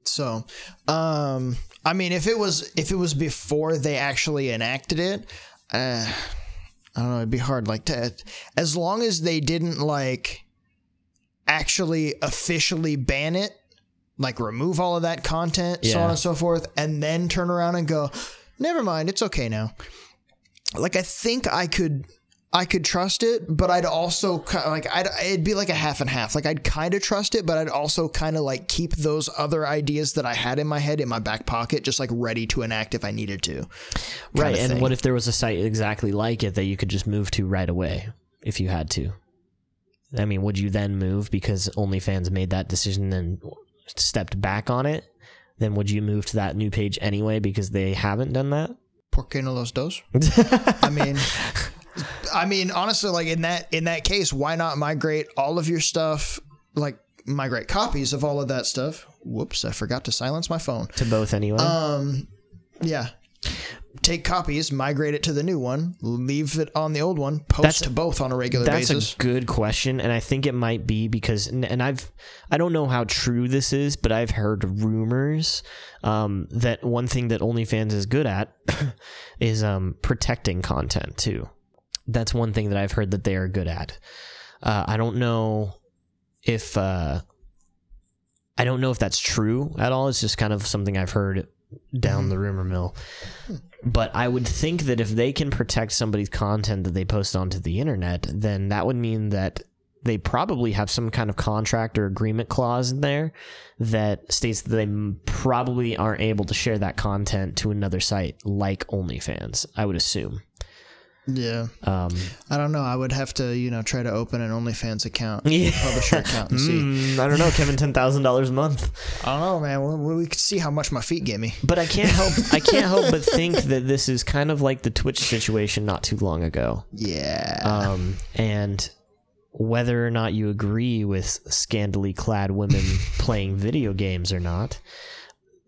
so, um, I mean, if it was if it was before they actually enacted it, uh, I don't know. It'd be hard. Like to, as long as they didn't like actually officially ban it, like remove all of that content, so on and so forth, and then turn around and go, never mind, it's okay now. Like I think I could. I could trust it, but I'd also like I'd it'd be like a half and half. Like I'd kind of trust it, but I'd also kind of like keep those other ideas that I had in my head in my back pocket, just like ready to enact if I needed to.
Right. And
thing.
what if there was a site exactly like it that you could just move to right away if you had to? I mean, would you then move because OnlyFans made that decision and stepped back on it? Then would you move to that new page anyway because they haven't done that?
Por qué no los dos? I mean, I mean, honestly, like in that in that case, why not migrate all of your stuff, like migrate copies of all of that stuff? Whoops, I forgot to silence my phone.
To both anyway.
Um, yeah. Take copies, migrate it to the new one, leave it on the old one, post
That's-
to both on a regular
That's
basis.
That's a good question, and I think it might be because, and I've, I don't know how true this is, but I've heard rumors um, that one thing that OnlyFans is good at is um, protecting content too. That's one thing that I've heard that they are good at. Uh, I don't know if uh, I don't know if that's true at all. It's just kind of something I've heard down the rumor mill. But I would think that if they can protect somebody's content that they post onto the internet, then that would mean that they probably have some kind of contract or agreement clause in there that states that they probably aren't able to share that content to another site like OnlyFans. I would assume.
Yeah.
Um,
I don't know. I would have to, you know, try to open an OnlyFans account,
Yeah.
publisher account, and see.
mm, I don't know, Kevin, ten thousand dollars a month.
I don't know, man. We, we could see how much my feet get me.
But I can't help I can't help but think that this is kind of like the Twitch situation not too long ago.
Yeah.
Um, and whether or not you agree with scandally clad women playing video games or not,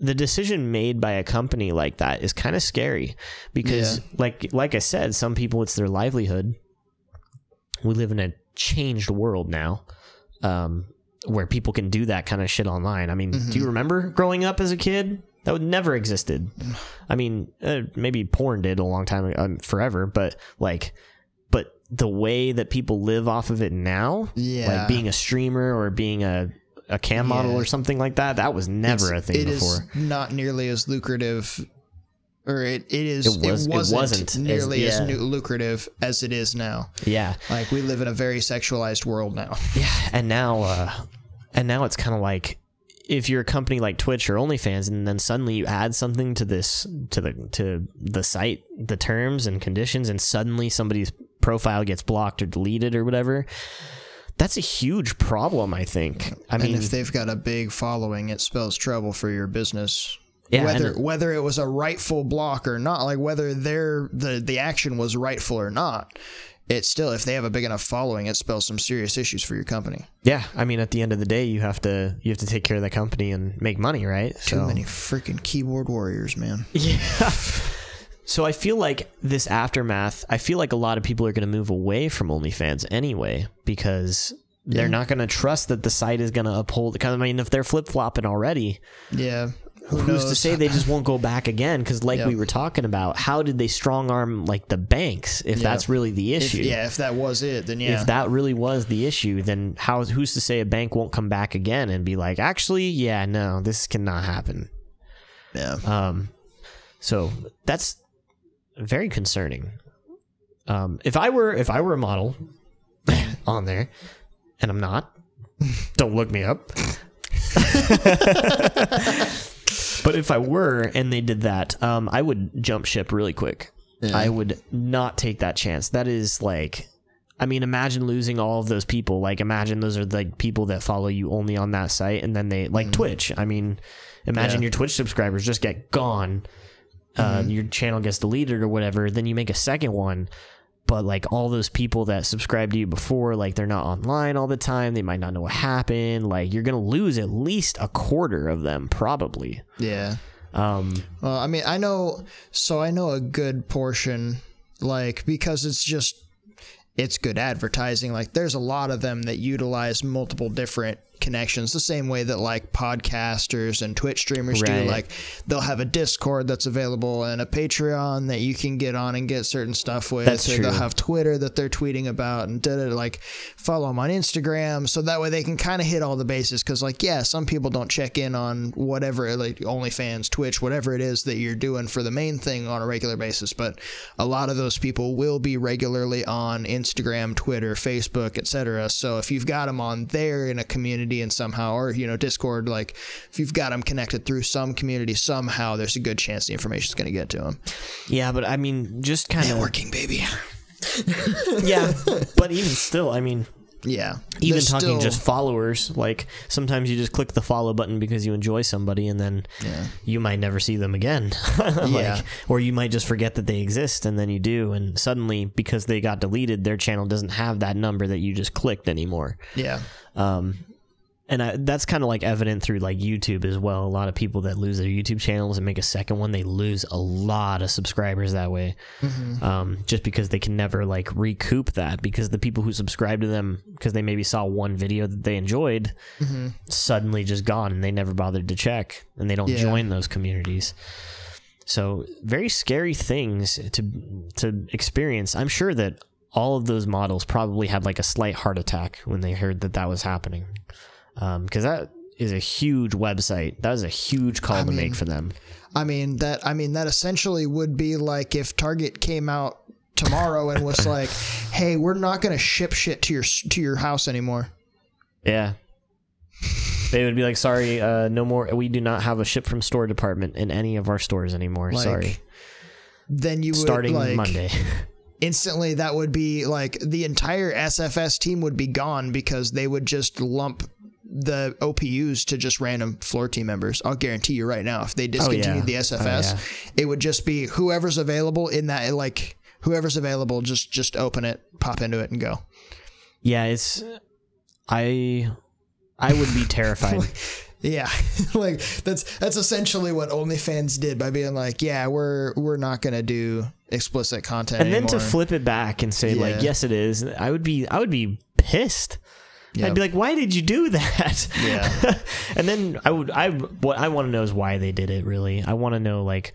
the decision made by a company like that is kind of scary because
Yeah.
like like I said, some people it's their livelihood. We live in a changed world now. Um where people can do that kind of shit online. I mean, do you remember growing up as a kid? That would never existed. I mean, uh, maybe porn did a long time, um, forever, but like, but the way that people live off of it now,
Yeah.
like being a streamer or being a a cam model
Yeah.
or something like that, that was never a thing
It is
before.
not nearly as lucrative, or it, it is.
It was- it
wasn't, nearly as,
yeah.
nu- lucrative as it is now.
Yeah,
Like we live in a very sexualized world now.
yeah, and now, uh, and now it's kind of like if you're a company like Twitch or OnlyFans, and then suddenly you add something to this to the to the site, the terms and conditions, and suddenly somebody's profile gets blocked or deleted or whatever. That's a huge problem, I think. I mean,
and if they've got a big following, it spells trouble for your business.
Yeah,
whether
and-
whether it was a rightful block or not, like whether their the the action was rightful or not, it's still if they have a big enough following, it spells some serious issues for your company.
yeah, I mean, at the end of the day, you have to you have to take care of the company and make money, right?
Too many freaking keyboard warriors, man.
Yeah. So I feel like this aftermath, I feel like a lot of people are going to move away from OnlyFans anyway because they're not going to trust that the site is going to uphold. Because I mean, if they're flip flopping already,
Yeah. Who
who's
knows?
to say they just won't go back again? Because like
Yep.
we were talking about, how did they strong arm like the banks if that's really the
If,
issue?
yeah, if that was it, then yeah.
If that really was the issue, then how who's to say a bank won't come back again and be like, actually, yeah, no, this cannot happen.
yeah.
Um, so that's very concerning. Um, if I were if I were a model on there, and I'm not, don't look me up. but if I were and they did that, um, I would jump ship really quick. I would not take that chance. That is like, I mean, imagine losing all of those people. Like, imagine those are like people that follow you only on that site, and then they like Twitch. I mean, imagine
Yeah.
your Twitch subscribers just get gone. Uh, your channel gets deleted or whatever. Then you make a second one, but like all those people that subscribed to you before, like they're not online all the time. They might not know what happened. Like you're gonna lose at least a quarter of them, probably.
Yeah.
Um,
Well, I mean, I know, so I know a good portion, like, because it's just, it's good advertising. Like, there's a lot of them that utilize multiple different connections, the same way that, like, podcasters and Twitch streamers
Right.
do. Like, they'll have a Discord that's available and a Patreon that you can get on and get certain stuff with.
That's
or
true.
they'll have Twitter that they're tweeting about and da da like follow them on Instagram. So that way they can kind of hit all the bases. Cause, like, yeah, some people don't check in on whatever, like OnlyFans, Twitch, whatever it is that you're doing for the main thing on a regular basis. But a lot of those people will be regularly on Instagram, Twitter, Facebook, etc. So if you've got them on there in a community and somehow, or, you know, Discord, like if you've got them connected through some community somehow, there's a good chance the information's going to get to them.
yeah, but I mean, just kind of
Working, baby.
yeah. But even still, I mean,
Yeah.
even
There's
talking
still-
just followers like sometimes you just click the follow button because you enjoy somebody and then
Yeah.
you might never see them again like,
Yeah.
or you might just forget that they exist and then you do and suddenly because they got deleted their channel doesn't have that number that you just clicked anymore
Yeah.
um and I, that's kind of like evident through like YouTube as well. A lot of people that lose their YouTube channels and make a second one, they lose a lot of subscribers that way, um, just because they can never like recoup that. Because the people who subscribe to them because they maybe saw one video that they enjoyed, suddenly just gone and they never bothered to check and they don't
Yeah.
join those communities. So very scary things to to experience. I'm sure that all of those models probably had like a slight heart attack when they heard that that was happening, because that is a huge website. That is a huge call to make for them.
I mean that I mean that essentially would be like if Target came out tomorrow and was like, "Hey, we're not going to ship shit to your to your house anymore."
Yeah. They would be like, "Sorry, uh, no more. We do not have a ship from store department in any of our stores anymore.
Like,
Sorry,
Then you would
starting
like
Monday."
instantly that would be like the entire SFS team would be gone because they would just lump the OPUs to just random floor team members. I'll guarantee you right now, if they discontinued the
Oh,
SFS,
yeah.
it would just be whoever's available in that like whoever's available, just just open it, pop into it, and go.
yeah, it's I. I would be terrified.
Yeah, like that's that's essentially what OnlyFans did by being like, yeah, we're we're not gonna do explicit content
and then to flip it back and say like yes it is i would be i would be pissed I'd be like why did you do that
Yeah.
and then i would i what i want to know is why they did it really i want to know like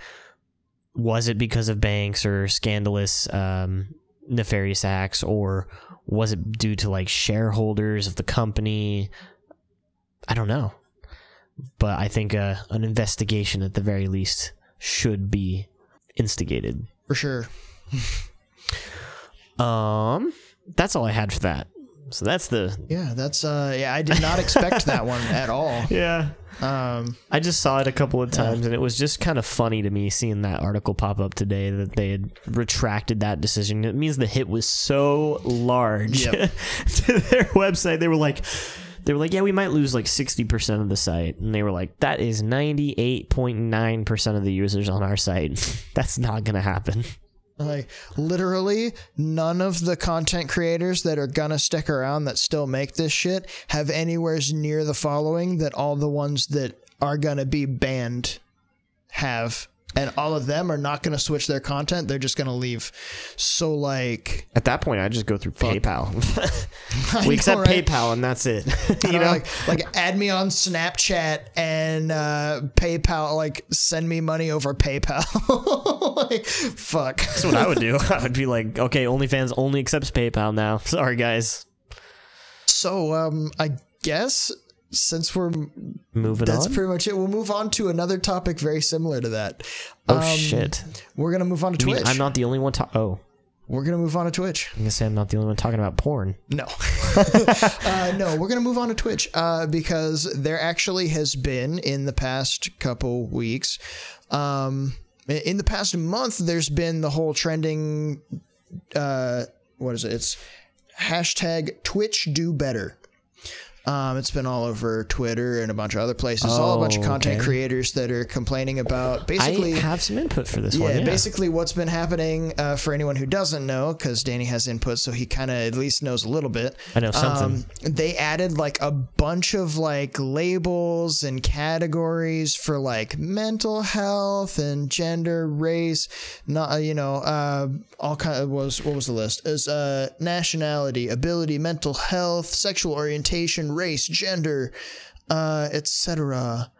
was it because of banks or scandalous um nefarious acts or was it due to like shareholders of the company i don't know but i think uh, an investigation at the very least should be instigated
for sure.
um, that's all I had for that. So that's the
Yeah, that's uh, yeah, I did not expect that one at all.
yeah.
Um,
I just saw it a couple of times, and it was just kind of funny to me seeing that article pop up today that they had retracted that decision. It means the hit was so large
Yep.
to their website. They were like, they were like, yeah, we might lose like sixty percent of the site, and they were like, that is ninety eight point nine percent of the users on our site. That's not gonna happen.
Like literally none of the content creators that are gonna stick around that still make this shit have anywhere near the following that all the ones that are gonna be banned have. And all of them are not gonna switch their content, they're just gonna leave. So like
At that point, I just go through PayPal. We
know,
accept
right?
PayPal, and that's it.
you
you
know,
know,
like like add me on Snapchat and uh, PayPal, like send me money over PayPal. like, fuck.
That's what I would do. I would be like, okay, OnlyFans only accepts PayPal now. Sorry, guys.
So, um, I guess since we're
Moving
that's
on.
pretty much it, we'll move on to another topic very similar to that.
oh
Um,
shit!
We're gonna move on to
mean,
Twitch.
I'm not the only one. Ta- oh,
we're gonna move on to Twitch.
I'm gonna say I'm not the only one talking about porn.
No, uh, no, we're gonna move on to Twitch uh, because there actually has been in the past couple weeks, um, in the past month, there's been the whole trending. Uh, what is it? It's hashtag Twitch do better. Um, it's been all over Twitter and a bunch of other places. all a bunch of
Oh,
content
okay.
creators that are complaining about basically.
I have some input for this
Yeah,
one. Yeah,
basically what's been happening uh, for anyone who doesn't know, because Danny has input, so he kind of at least knows a little bit.
I know something.
Um, they added like a bunch of like labels and categories for like mental health and gender, race, not uh, you know, uh, all kind of was what was the list? Is uh, nationality, ability, mental health, sexual orientation, race, gender, uh, etc.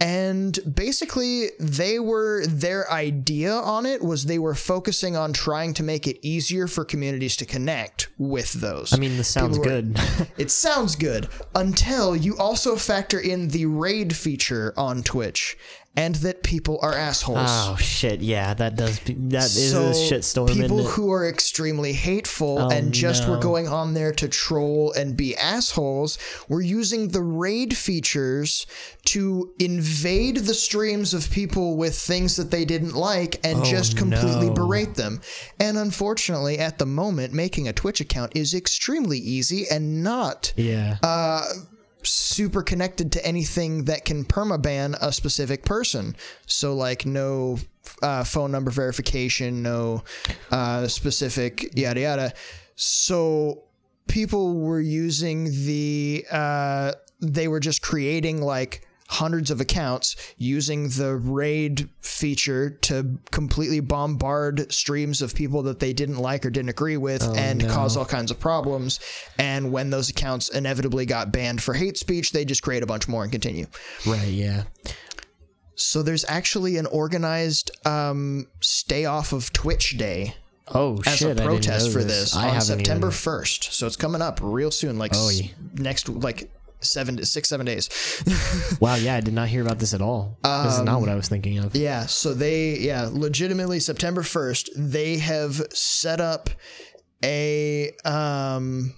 And basically, they were their idea on it was they were focusing on trying to make it easier for communities to connect with those.
I mean, this sounds
were-
good.
It sounds good until you also factor in the raid feature on Twitch and that people are assholes.
oh shit! Yeah, that does. Be, that is
so
a shitstorm.
people
isn't it?
who are extremely hateful
Oh,
and just were going on there to troll and be assholes were using the raid features to invade the streams of people with things that they didn't like and just completely
Oh, no.
berate them. And unfortunately, at the moment, making a Twitch account is extremely easy and not
yeah.
uh, super connected to anything that can permaban a specific person. So like no uh, phone number verification, no uh, specific yada yada. So people were using the uh, they were just creating like hundreds of accounts using the raid feature to completely bombard streams of people that they didn't like or didn't agree with and cause all kinds of problems and when those accounts inevitably got banned for hate speech they just create a bunch more and continue
right. Yeah.
so there's actually an organized um, stay off of twitch day
Oh
as
shit!
a
I didn't
protest for this,
I
on September 1st. So it's coming up real soon, like
Oh, yeah.
next, like seven to six, seven days.
Wow. Yeah, I did not hear about this at all. this is not what I was thinking of.
yeah. So they, yeah, legitimately September 1st, they have set up a, um,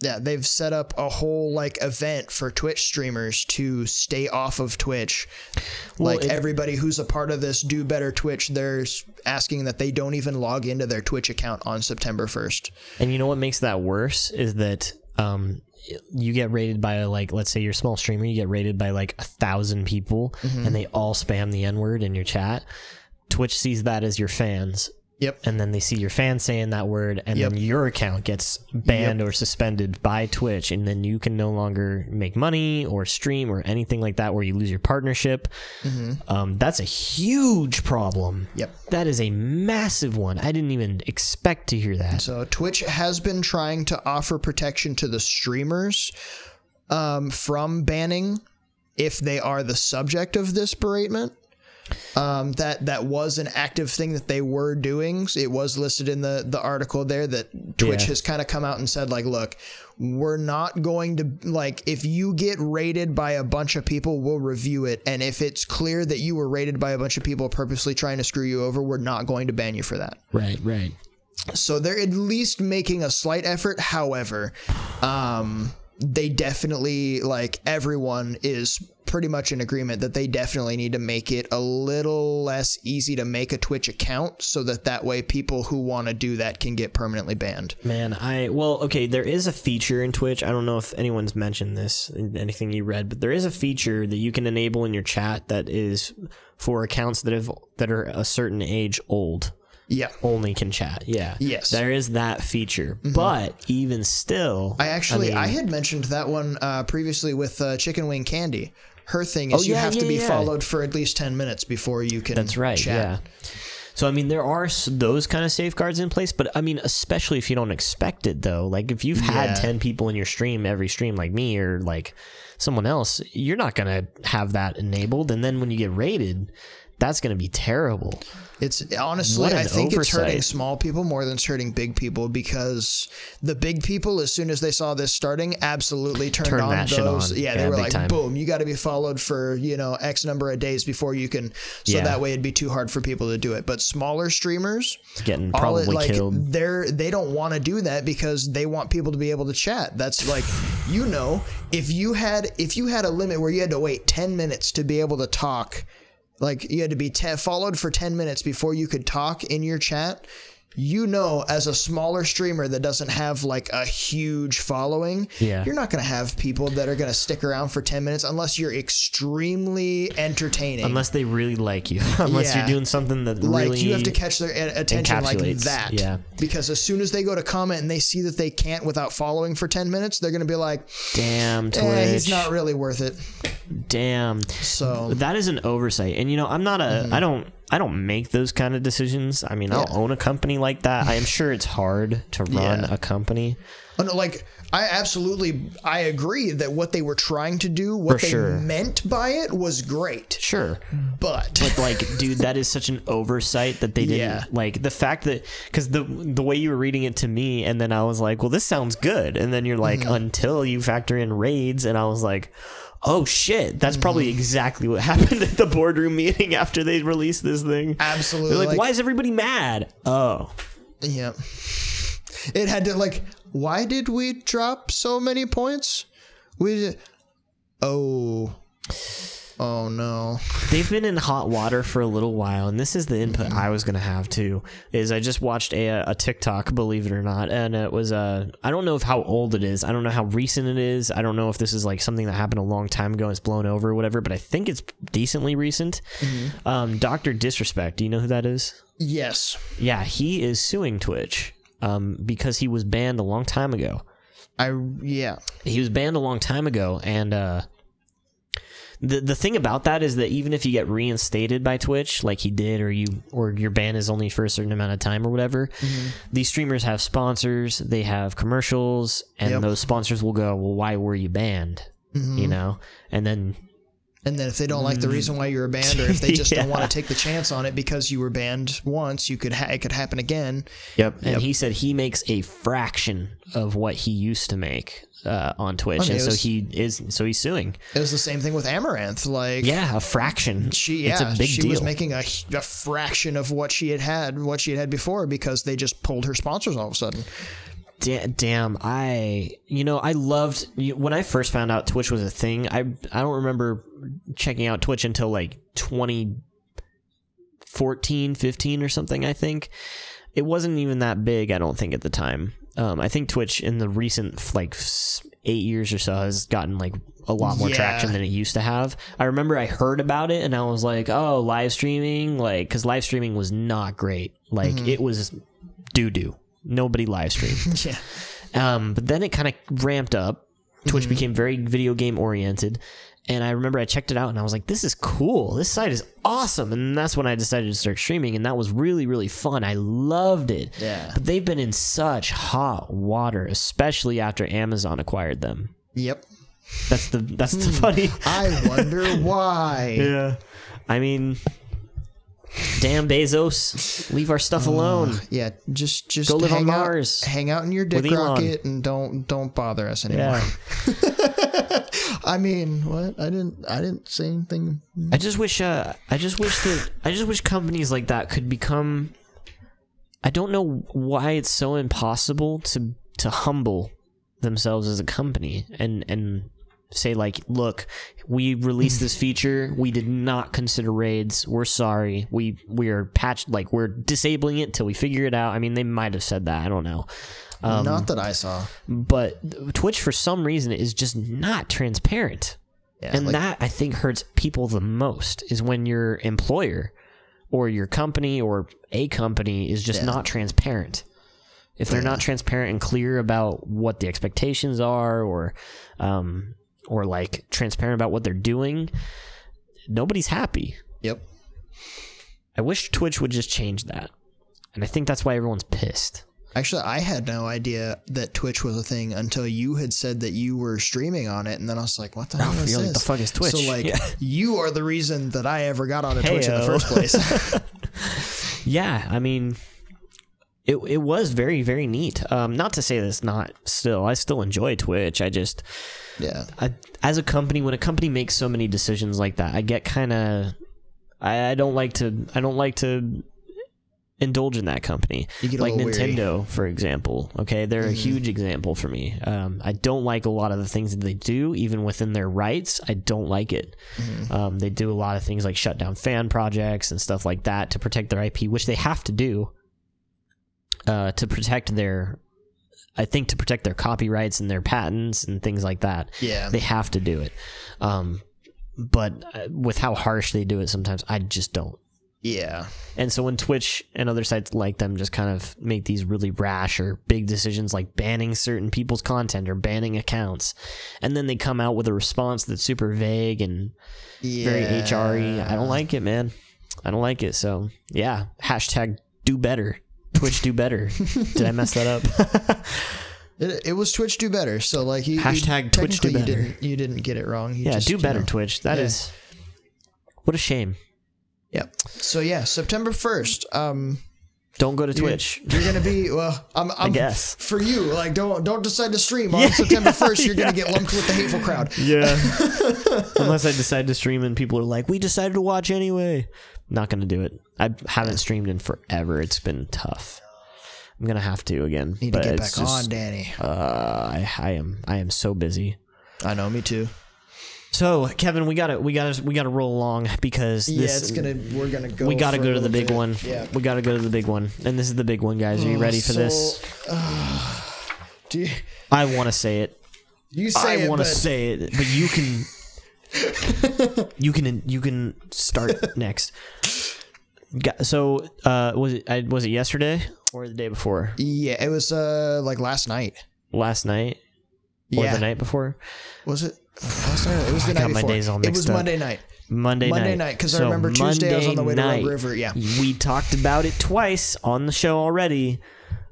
yeah, they've set up a whole like event for Twitch streamers to stay off of Twitch.
Well,
like
it-
everybody who's a part of this do better Twitch, they're asking that they don't even log into their Twitch account on September 1st.
And you know what makes that worse is that um, you get rated by like let's say you're a small streamer, you get rated by like a thousand people,
Mm-hmm.
and they all spam the N word in your chat. Twitch sees that as your fans,
Yep.
and then they see your fan saying that word, and
Yep.
then your account gets banned or suspended by Twitch, and then you can no longer make money or stream or anything like that, where you lose your partnership. Um, that's a huge problem.
Mm-hmm. Yep.
That is a massive one. I didn't even expect to hear that.
So Twitch has been trying to offer protection to the streamers um, from banning if they are the subject of this beratement. Um, that that was an active thing that they were doing. It was listed in the the article there that Twitch
Yeah.
has kind of come out and said like, look, we're not going to like if you get rated by a bunch of people, we'll review it, and if it's clear that you were rated by a bunch of people purposely trying to screw you over, we're not going to ban you for that.
Right, right.
So they're at least making a slight effort. However, um, they definitely like everyone is pretty much in agreement that they definitely need to make it a little less easy to make a Twitch account so that that way people who want to do that can get permanently banned.
Man, I well, okay, there is a feature in Twitch. I don't know if anyone's mentioned this in anything you read, but there is a feature that you can enable in your chat that is for accounts that have that are a certain age old.
Yeah.
Only can chat. Yeah.
Yes. Mm-hmm.
There is that feature. But even still
I actually I,
mean-
had mentioned that one uh, previously with uh, Chicken Wing Candy. Her thing is
Oh,
you
yeah,
have to be
yeah.
followed for at least 10 minutes before you can
That's right.
chat.
Yeah. So I mean, there are those kind of safeguards in place, but I mean, especially if you don't expect it, though. Like if you've had
Yeah.
ten people in your stream every stream, like me or like someone else, you're not gonna have that enabled, and then when you get rated, that's gonna be terrible.
It's honestly, I think it's hurting small people more than it's hurting big people because the big people, as soon as they saw this starting, absolutely turned
Turned
on those.
on.
Yeah, they were like,
time.
boom, you got to be followed for you know X number of days before you can. So
Yeah.
that way it'd be too hard for people to do it. But smaller streamers,
Getting probably
it, like
killed.
they're they don't want to do that because they want people to be able to chat that's like you know if you had if you had a limit where you had to wait 10 minutes to be able to talk like you had to be te- followed for 10 minutes before you could talk in your chat you know as a smaller streamer that doesn't have like a huge following
Yeah.
you're not going to have people that are going to stick around for 10 minutes unless you're extremely entertaining
Unless they really like you, unless
Yeah.
you're doing something that
like
really
you have to catch their attention like that
yeah.
because as soon as they go to comment and they see that they can't without following for 10 minutes they're going to be like
damn Twitch.
eh, he's not really worth it
damn.
so
That is an oversight, and you know, I'm not a. I don't. I don't make those kind of decisions. I mean, I'll
Mm-hmm.
Own a company like that. I am sure it's hard to run
Yeah.
a company.
Oh, no, like I absolutely I agree that what they were trying to do what
For
they
sure.
meant by it was great
Sure,
but
but like, dude, that is such an oversight that they didn't
Yeah.
like the fact that because the the way you were reading it to me, and then I was like, well, this sounds good, and then you're like,
Mm-hmm.
until you factor in raids, and I was like. Oh shit! That's
Mm-hmm.
probably exactly what happened at the boardroom meeting after they released this thing.
absolutely
They're like,
like,
"Why is everybody mad?" Oh,
yeah it had to like why did we drop so many points we oh oh no.
They've been in hot water for a little while and this is the input
Mm-hmm.
i was gonna have too is i just watched a, a tiktok believe it or not and it was uh i don't know if how old it is. I don't know how recent it is. I don't know if this is like something that happened a long time ago and it's blown over or whatever but i think it's decently recent.
Mm-hmm.
um dr disrespect do you know who that is?
Yes.
Yeah he is suing twitch um because he was banned a long time ago.
I yeah.
He was banned a long time ago and uh the the thing about that is that even if you get reinstated by Twitch like he did or you or your ban is only for a certain amount of time or whatever mm-hmm. these streamers have sponsors they have commercials and
Yep.
those sponsors will go well why were you banned? Mm-hmm. You know? And then
And then if they don't like the reason why you were banned, or if they just don't want to take the chance on it because you were banned once, you could ha- it could happen again.
Yep. And he said he makes a fraction of what he used to make uh, on Twitch,
Okay,
and
it
so he is so he's suing.
It was the same thing with Amouranth. Like
Yeah, a fraction.
she, yeah,
it's a big
she
deal.
was making a, a fraction of what she had had, what she had had before, because they just pulled her sponsors all of a sudden.
Da- damn, I you know I loved when I first found out Twitch was a thing. I I don't remember checking out Twitch until like 2014, 15 or something. I think it wasn't even that big. I don't think at the time. Um, I think Twitch in the recent like eight years or so has gotten like a lot more
Yeah.
traction than it used to have. I remember I heard about it and I was like, oh, live streaming, like because live streaming was not great. Like
Mm-hmm.
it was doo doo. Nobody live streamed.
Yeah.
Um, but then it kind of ramped up. Twitch became very video game oriented. And I remember I checked it out and I was like, this is cool. This site is awesome. And that's when I decided to start streaming. And that was really, really fun. I loved it.
Yeah.
But they've been in such hot water, especially after Amazon acquired them.
Yep.
That's the that's the funny.
I wonder why.
Yeah. I mean, damn Bezos, leave our stuff alone.
Yeah, just just
Go live on
hang out-
Mars
hang out in your dick rocket and don't don't bother us anymore.
Yeah.
I mean, what? I didn't I didn't say anything.
I just wish uh I just wish that I just wish companies like that could become I don't know why it's so impossible to to humble themselves as a company and and say like look we released this feature. We did not consider raids. We're sorry. We we are patched like we're disabling it till we figure it out. I mean they might have said that. I don't know. Um,
Not that I saw.
but twitch for some reason is just not transparent.
Yeah,
and
like,
that I think hurts people the most is when your employer or your company or a company is just
Yeah.
not transparent. If they're not transparent and clear about what the expectations are or um or like transparent about what they're doing, nobody's happy.
Yep.
I wish Twitch would just change that. And I think that's why everyone's pissed.
Actually, I had no idea that Twitch was a thing until you had said that you were streaming on it, and then I was like, "What the oh, hell is
you're
this?
like, "The fuck is Twitch?"
So like,
Yeah.
you are the reason that I ever got onto Twitch in the first place.
Yeah, I mean, it it was very very neat. Um, not to say that it's not still. I still enjoy Twitch. I just
yeah.
I, as a company, when a company makes so many decisions like that, I get kind of I, I don't like to I don't like to indulge in that company.
You get a
like
little weary. Mm-hmm.
Nintendo, for example. Okay, they're a huge example for me. Um, I don't like a lot of the things that they do, even within their rights. I don't like it.
Mm-hmm.
Um, they do a lot of things like shut down fan projects and stuff like that to protect their IP, which they have to do uh, to protect their. I think to protect their copyrights and their patents and things like that.
Yeah.
They have to do it. Um, but uh, with how harsh they do it sometimes, I just don't.
Yeah.
And so when Twitch and other sites like them just kind of make these really rash or big decisions like banning certain people's content or banning accounts, and then they come out with a response that's super vague and
Yeah.
very HRE, I don't like it, man. I don't like it. So yeah, hashtag do better. Twitch do better. Did I mess that up?
It, it was Twitch do better. So like you
Hashtag
you,
Twitch do better.
You didn't you didn't get it wrong. You
yeah,
just,
do better,
know.
Twitch. That
Yeah.
is what a shame.
Yep. So yeah, September first. Um,
Don't go to Twitch.
you're gonna be well. I'm, I'm
guess.
for you. Like don't don't decide to stream on September first. You're gonna get lumped with the hateful crowd.
Yeah. Unless I decide to stream and people are like, we decided to watch anyway. Not going to do it. I haven't streamed in forever. It's been tough. I'm going to have to again.
Need to get
it's
back
just,
on, Danny.
Uh, I, I am I am so busy.
I know, me too.
So, Kevin, we got to we got to we got to roll along because
Yeah, it's gonna. We're gonna go.
we got to
for
go to the big
bit.
one.
Yeah.
We got to go to the big one. And this is the big one, guys. Are you ready for
So,
this?
uh, do you,
I want to say it.
you say
I
it,
want to say it, but you can you can you can start next. So, uh, was it was it yesterday or the day before?
Yeah, it was uh like last night.
Last night or
Yeah,
the night before?
was it last night? It was the
I
night
got my days all mixed it
was
up.
Monday night.
Monday,
Monday night, 'cause I remember Tuesday I was on the way to Red River, yeah.
we talked about it twice on the show already.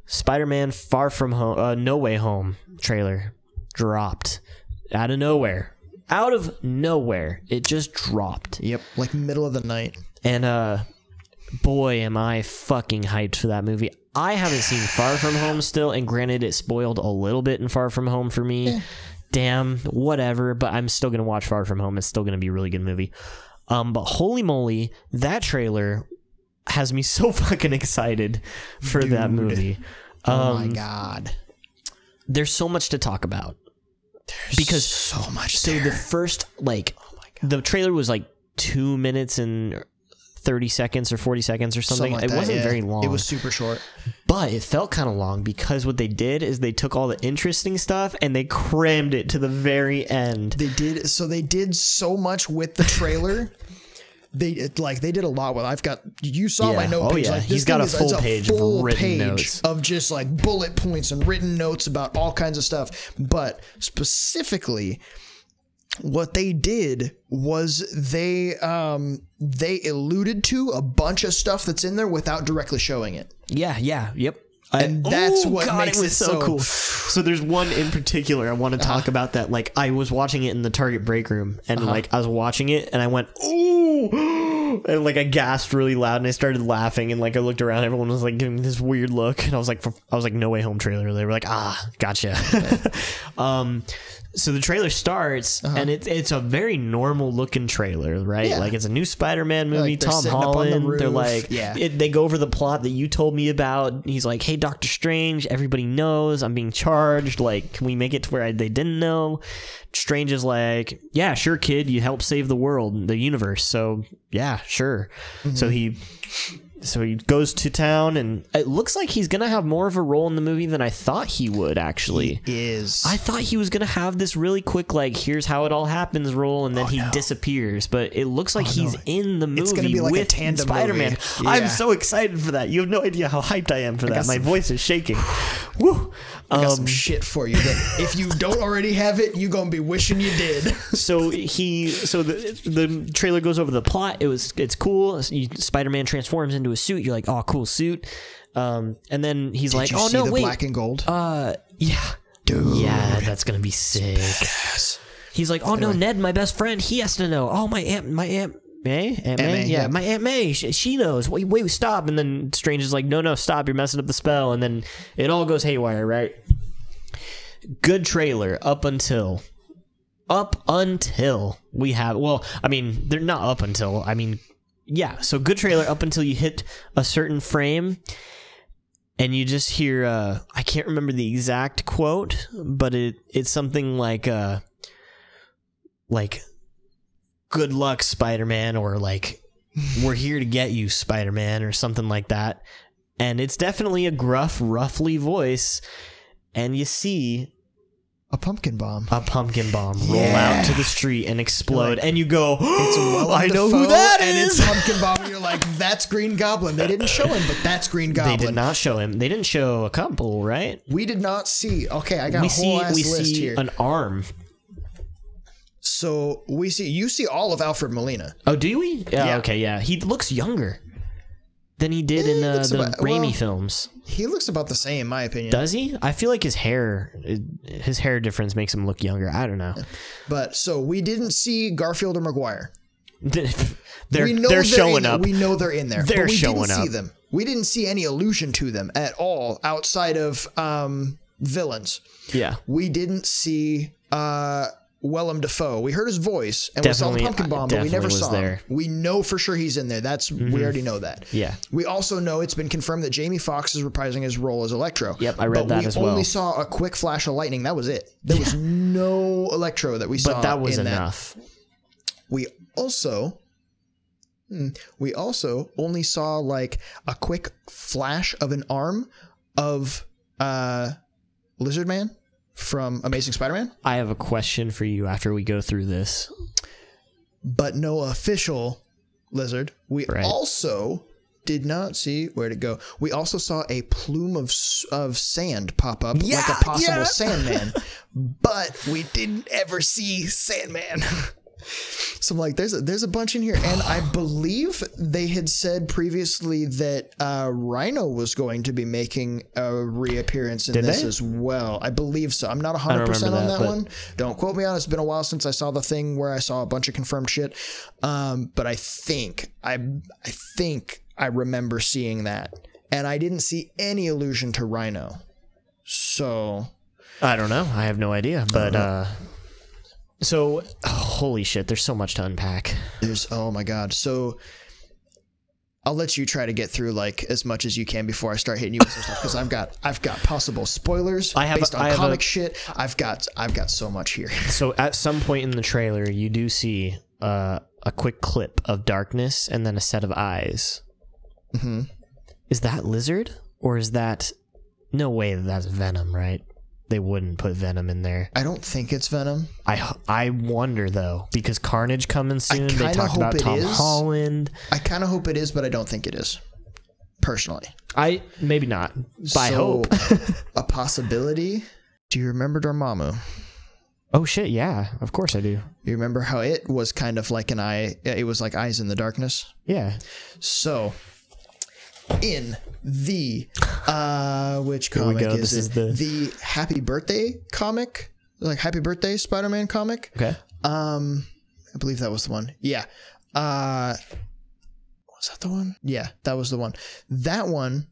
Spider-Man: Far From Home, uh, No Way Home trailer dropped out of nowhere. Out of nowhere, it just dropped.
Yep, like middle of the night.
And uh boy am I fucking hyped for that movie. I haven't seen Far From Home still, and granted it spoiled a little bit in Far From Home for me. Damn, whatever, but I'm still gonna watch Far From Home. It's still gonna be a really good movie. Um, but holy moly, that trailer has me so fucking excited for that
Dude.
movie.
Oh
Um,
my god.
there's so much to talk about. Because
so much
so
there.
the first like oh the trailer was like two minutes and 30 seconds or 40 seconds or something.
Something like
it
that,
wasn't
yeah.
very long.
It was super short.
but it felt kind of long because what they did is they took all the interesting stuff and they crammed it to the very end.
They did so they did so much with the trailer. they it, like they did a lot with. I've got you saw my
Yeah.
note
Oh,
page.
yeah.
Like,
He's got a
is-
full page of
full
written
page
notes.
of just like bullet points and written notes about all kinds of stuff. But specifically, what they did was they um they alluded to a bunch of stuff that's in there without directly showing it.
Yeah, yeah, yep.
And that's what
God,
makes
it was
it
so, cool. So there's one in particular I want to talk about that. Like I was watching it in the Target break room, and like I was watching it, and I went ooh, and like I gasped really loud, and I started laughing, and like I looked around, everyone was like giving me this weird look, and I was like, I was like, No Way Home trailer. They were like, Ah, gotcha. um, so the trailer starts, uh-huh. and it's it's a very normal looking trailer, right?
Yeah.
Like it's a new Spider-Man movie.
Like,
Tom
on the
Holland. they're like,
Yeah.
it, they go over the plot that you told me about. He's like, "Hey, Doctor Strange, everybody knows I'm being charged. Like, can we make it to where I, they didn't know?" Strange is like, "Yeah, sure, kid. You helped save the world, the universe. So yeah, sure." So mm-hmm. he. So he goes to town, and it looks like he's gonna have more of a role in the movie than I thought he would. Actually,
Is
I thought he was gonna have this really quick, like, here's how it all happens role, and then oh, he disappears. But it looks like oh, he's in the movie
Oh, It's gonna be like a
with
tandem
Spider-Man.
movie.
I'm so excited for that. You have no idea how hyped I am for that. My voice is shaking. Woo!
I got
Um,
some shit for you that if you don't already have it, you're gonna be wishing you did.
so he, so the the trailer goes over the plot. It was, it's cool. Spider-Man transforms into a suit. You're like, oh, cool suit. Um, and then he's like,
Did you
oh
see
no,
the
wait,
black and gold?
Uh, yeah.
Dude.
Yeah, that's gonna be sick. He's like, oh no, Ned, my best friend, he has to know. Oh, my aunt, my aunt May, Aunt May,
May,
yeah,
yep.
my Aunt May, she, she knows. Wait, wait, stop! And then Strange is like, no, no, stop! You're messing up the spell. And then it all goes haywire, right? Good trailer up until, up until we have. Well, I mean, they're not up until. I mean, yeah. So good trailer up until you hit a certain frame and you just hear uh I can't remember the exact quote, but it it's something like uh like good luck Spider-Man or like we're here to get you Spider-Man or something like that. And it's definitely a gruff, roughly voice and you see
a pumpkin bomb.
a pumpkin bomb roll
Yeah.
out to the street and explode and you go
It's Willem
I know who that
and
is.
it's pumpkin bomb. And you're like, that's Green Goblin. They didn't show him, but that's Green Goblin.
they did not show him. They didn't show a couple, right?
We did not see. Okay, I got
we
a whole
see
ass
we
list
see
here.
an arm
so we see you see all of Alfred Molina.
Oh, do we? Yeah,
Yeah.
Okay. Yeah. He looks younger than he did in uh, the
about-
Raimi
well-
films.
He looks about the same, in my opinion.
Does he? I feel like his hair, his hair difference makes him look younger. I don't know.
But so we didn't see Garfield or Maguire.
they're
we know
they're
in
showing
there.
up.
We know they're in there.
They're
we
showing
didn't see them. We didn't see any allusion to them at all outside of um, villains.
yeah.
We didn't see uh, Willem Dafoe. We heard his voice and we saw the pumpkin bomb, but we never saw
there.
him. We know for sure he's in there. That's we already know that.
Yeah.
We also know it's been confirmed that Jamie Foxx is reprising his role as Electro.
Yep, I read
but
that
we
as well.
only saw a quick flash of lightning. That was it. There was no Electro that we saw.
But that was enough.
we also hmm, we also only saw like a quick flash of an arm of uh Lizard Man from Amazing Spider-Man,
I have a question for you after we go through this.
but no official lizard. We
Right.
also did not see where to go. We also saw a plume of of sand pop up like a possible
yeah.
Sandman, but we didn't ever see Sandman. so I'm like, there's a, there's a bunch in here, and I believe they had said previously that uh, Rhino was going to be making a reappearance in
Did
this
they?
as well. I believe so. I'm not 100 percent on
that,
that one. Don't quote me on it. It's been a while since I saw the thing where I saw a bunch of confirmed shit. Um, but I think I I think I remember seeing that, and I didn't see any allusion to Rhino. So
I don't know. I have no idea. But uh so holy shit, there's so much to unpack.
there's oh my god. So I'll let you try to get through like as much as you can before I start hitting you with some stuff because I've got I've got possible spoilers
I have a-
based on
I have a-
comic shit. I've got I've got so much here.
So at some point in the trailer, you do see uh, a quick clip of darkness and then a set of eyes.
hmm
Is that lizard or is that no way that that's venom, right? They wouldn't put venom in there.
I don't think it's Venom.
I I wonder though because Carnage coming soon. They talked about Tom
is.
Holland.
I kind of hope it is, but I don't think it is. Personally,
I maybe not. I
So,
hope.
a possibility. Do you remember Dormammu?
Oh shit! Yeah, of course I do.
You remember how it was kind of like an eye? It was like eyes in the darkness.
Yeah.
So, in the uh, which
we
comic
go,
is
this
it?
is the-
the Happy Birthday comic, like Happy Birthday Spider-Man comic.
Okay.
Um, I believe that was the one. Yeah. Uh, was that the one? Yeah, that was the one. That one,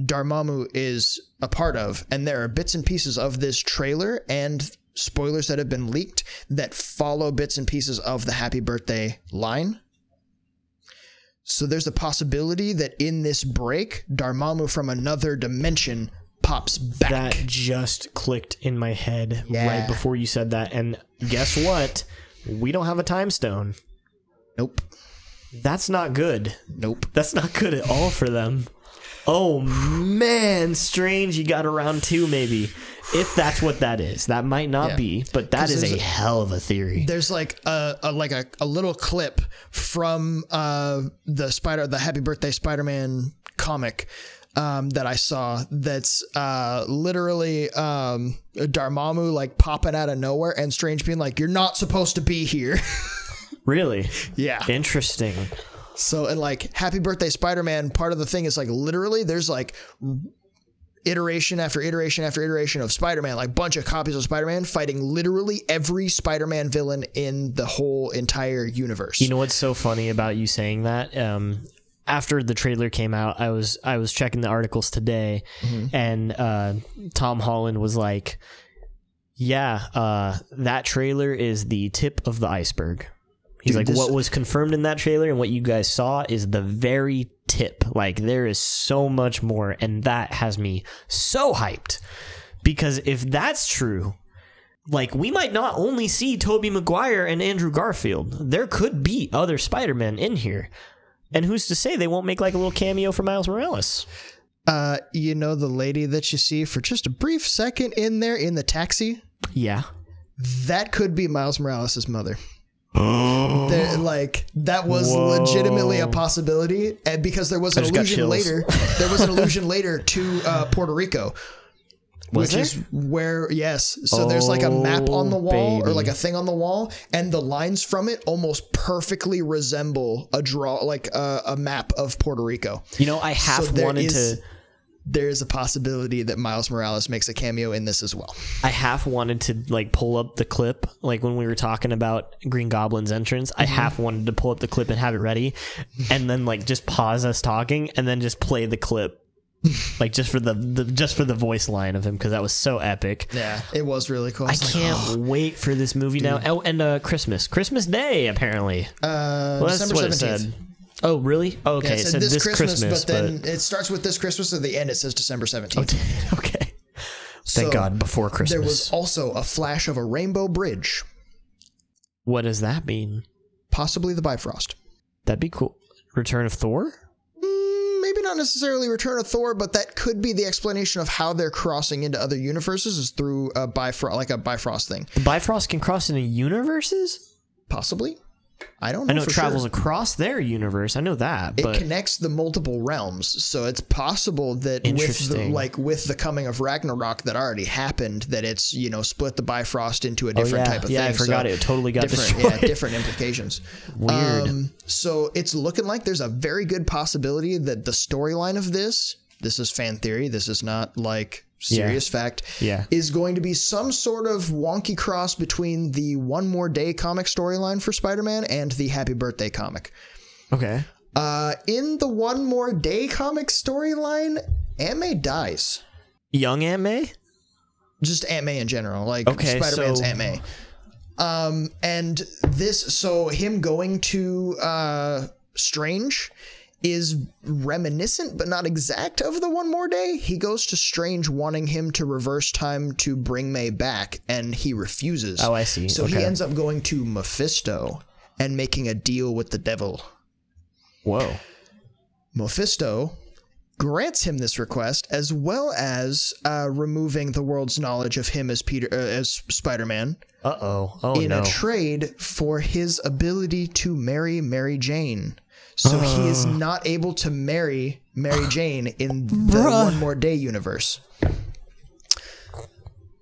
Dormammu is a part of, and there are bits and pieces of this trailer and spoilers that have been leaked that follow bits and pieces of the Happy Birthday line. So there's a possibility that in this break, Dormammu from another dimension pops back.
That just clicked in my head
Yeah.
right before you said that, and guess what? We don't have a time stone.
nope.
That's not good.
Nope.
That's not good at all for them. Oh man, strange. You got around two, maybe. If that's what that is, that might not
Yeah.
be, but that is a hell of a theory.
there's like a, a like a, a little clip from uh the spider the happy birthday spider-man comic um, that I saw that's uh, literally um, Dormammu like popping out of nowhere and Strange being like, "You're not supposed to be here."
Really
yeah.
interesting.
So and like Happy Birthday Spider-Man, part of the thing is like literally there's like iteration after iteration after iteration of Spider-Man, like bunch of copies of Spider-Man fighting literally every Spider-Man villain in the whole entire universe.
You know what's so funny about you saying that? Um, after the trailer came out, I was I was checking the articles today, and uh, Tom Holland was like, "Yeah, uh, that trailer is the tip of the iceberg." He's
Dude,
like,
this-
"What was confirmed in that trailer and what you guys saw is the very tip. Like, there is so much more, and that has me so hyped because if that's true." like we might not only see Tobey Maguire and Andrew Garfield. There could be other Spider-Men in here. And who's to say they won't make like a little cameo for Miles Morales?
Uh, you know the lady that you see for just a brief second in there in the taxi?
Yeah.
That could be Miles Morales' mother. There- like that was legitimately a possibility, and because there was an
just got
allusion
chills.
later, there was an allusion later to uh, Puerto Rico,
Was
which
there?
is where yes. So there's like a map on the
Oh,
wall or like a thing on the wall, and the lines from it almost perfectly resemble a draw, like a, a map of Puerto Rico.
You know, I half
So
wanted
is-
to
There is a possibility that Miles Morales makes a cameo in this as well.
I half wanted to like pull up the clip like when we were talking about Green Goblin's entrance. I half wanted to pull up the clip and have it ready and then like just pause us talking and then just play the clip. like just for the, the just for the voice line of him because that was so epic.
Yeah, it was really cool.
I
like,
can't wait for this movie now. Oh, and uh, Christmas, Christmas Day, apparently.
Uh,
Well, that's
December
what it
seventeenth.
said. Oh, really? Oh, okay,
Yeah,
it
it
said
said this, Christmas,
Christmas,
but then it starts with this Christmas. At the end, it says December seventeenth.
okay. Thank God, before Christmas.
There was also a flash of a rainbow bridge,
what does that mean?
possibly the Bifrost.
That'd be cool. Return of Thor?
Mm, maybe not necessarily Return of Thor, but that could be the explanation of how they're crossing into other universes is through a Bifrost, like a Bifrost thing.
The Bifrost can cross into universes?
Possibly. I don't know.
I know it travels
Sure.
across their universe. I know that,
It connects the multiple realms, so it's possible that with the, like with the coming of Ragnarok that already happened, that it's you know split the Bifrost into a different
Oh, yeah.
type of thing.
Yeah, I
thing. so
forgot it totally got
different,
destroyed.
yeah, different implications.
Weird.
Um, so it's looking like there's a very good possibility that the storyline of this, this is fan theory, this is not like serious fact,
Yeah.
is going to be some sort of wonky cross between the One More Day comic storyline for Spider-Man and the Happy Birthday comic.
okay.
Uh, in the One More Day comic storyline, Aunt May dies.
Young Aunt May?
Just Aunt May in general, like
Okay,
Spider-Man's
so-
Aunt May. Um, and this, so him going to uh, Strange is reminiscent but not exact of the One More Day. He goes to Strange wanting him to reverse time to bring May back, and he refuses.
Oh, I see.
So he ends up going to Mephisto and making a deal with the devil.
Whoa.
Mephisto grants him this request as well as uh, removing the world's knowledge of him as Peter uh, as Spider-Man
Uh oh. Oh
in
no.
a trade for his ability to marry Mary Jane. So he is uh. not able to marry Mary Jane in the One More Day universe.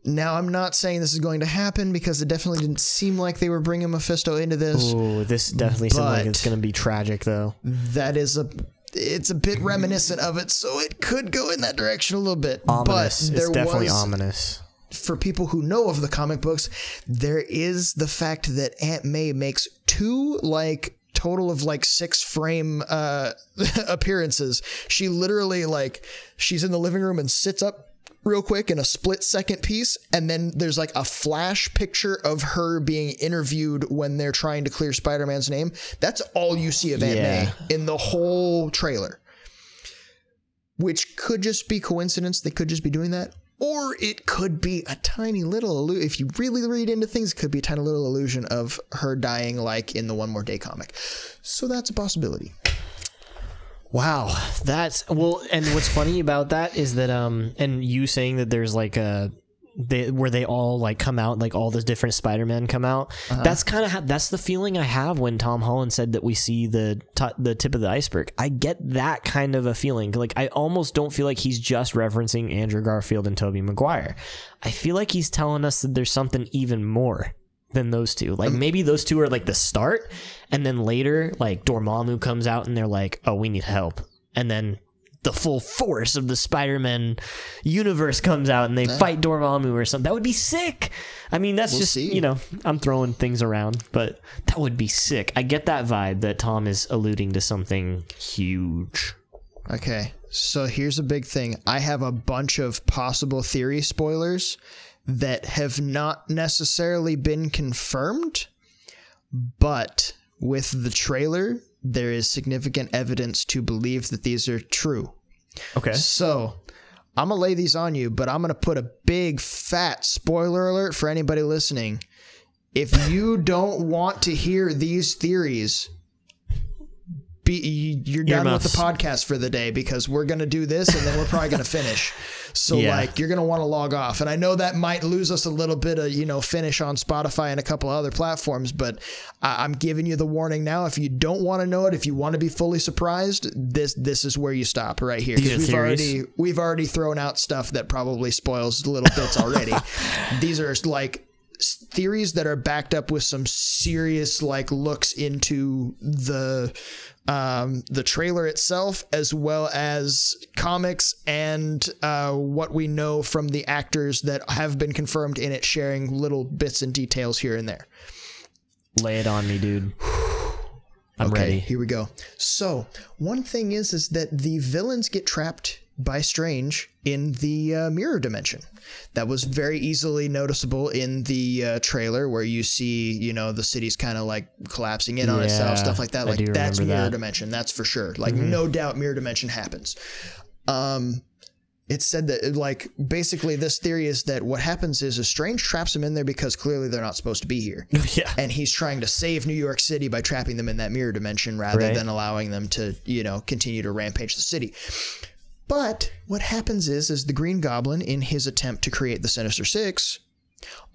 Now, I'm not saying this is going to happen because it definitely didn't seem like they were bringing Mephisto into this.
Ooh, this definitely seems like
But-
it's gonna be tragic though.
That is a, it's a bit reminiscent of it, so it could go in that direction a little bit.
Ominous.
But there
It's definitely
was,
ominous.
for people who know of the comic books, there is the fact that Aunt May makes two like total of like six frame uh appearances. She literally like she's in the living room and sits up real quick in a split second piece and then there's like a flash picture of her being interviewed when they're trying to clear Spider-Man's name. That's all you see of Aunt
Yeah.
May in the whole trailer which could just be coincidence. They could just be doing that. Or it could be a tiny little, if you really read into things, it could be a tiny little illusion of her dying like in the One More Day comic. So that's a possibility.
Wow, that's well. And what's funny about that is that um, and you saying that there's like a. They, where they all like come out like all the different spider-men come out. Uh-huh. That's kind of ha- that's the feeling i have when tom holland said that we see the t- the tip of the iceberg. I get that kind of a feeling. Like i almost don't feel like he's just referencing andrew garfield and tobey maguire. I feel like he's telling us that there's something even more than those two. Like um, maybe those two are like the start, and then later, like Dormammu comes out and they're like, "Oh, we need help," and then the full force of the Spider-Man universe comes out and they fight Dormammu or something. That would be sick. I mean, that's just
see.
you know, I'm throwing things around, but that would be sick. I get that vibe that Tom is alluding to something huge.
Okay, so here's a big thing. I have a bunch of possible theory spoilers that have not necessarily been confirmed, but with the trailer, there is significant evidence to believe that these are true.
Okay.
So I'm gonna lay these on you, but I'm gonna put a big fat spoiler alert for anybody listening. If you don't want to hear these theories, be you're done with the podcast for the day because we're gonna do this and then we're probably gonna finish. So
Yeah.
like you're gonna want to log off, and I know that might lose us a little bit of you know finish on Spotify and a couple other platforms, but I- I'm giving you the warning now. If you don't want to know it, if you want to be fully surprised, this this is where you stop right here
are
we've
theories?
already we've already thrown out stuff that probably spoils little bits already. These are like theories that are backed up with some serious like looks into the um, the trailer itself as well as comics and uh, what we know from the actors that have been confirmed in it sharing little bits and details here and there
Lay it on me, dude. I'm
Okay,
ready.
here we go. So one thing is, is that the villains get trapped by Strange in the uh, mirror dimension. That was very easily noticeable in the uh, trailer, where you see, you know, the city's kind of like collapsing in on
Yeah,
itself, stuff like that. Like that's
remember
mirror
that.
dimension. That's for sure. Like no doubt, mirror dimension happens. Um, it's said that like basically this theory is that what happens is a strange traps him in there because clearly they're not supposed to be here
yeah.
and he's trying to save New York City by trapping them in that mirror dimension rather
Right.
than allowing them to, you know, continue to rampage the city. But what happens is is the Green Goblin in his attempt to create the Sinister 6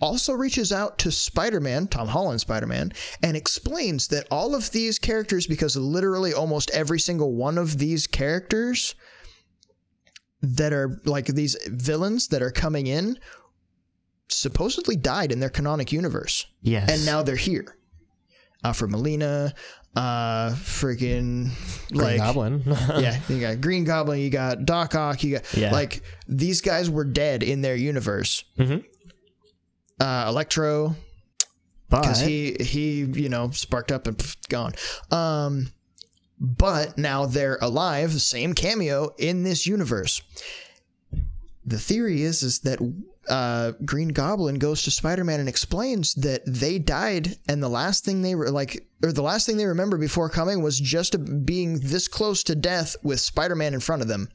also reaches out to Spider-Man, Tom Holland Spider-Man, and explains that all of these characters because literally almost every single one of these characters that are like these villains that are coming in supposedly died in their canonic universe
Yes.
and now they're here. Alfred Molina, uh, freaking
Green
like
Goblin.
yeah, you got Green Goblin, you got Doc Ock, you got
Yeah.
like these guys were dead in their universe.
Mhm.
Uh, Electro, because he he you know sparked up and pff, gone. Um, but now they're alive, same cameo in this universe. The theory is is that uh, Green Goblin goes to Spider Man and explains that they died, and the last thing they were like, or the last thing they remember before coming was just being this close to death with Spider Man in front of them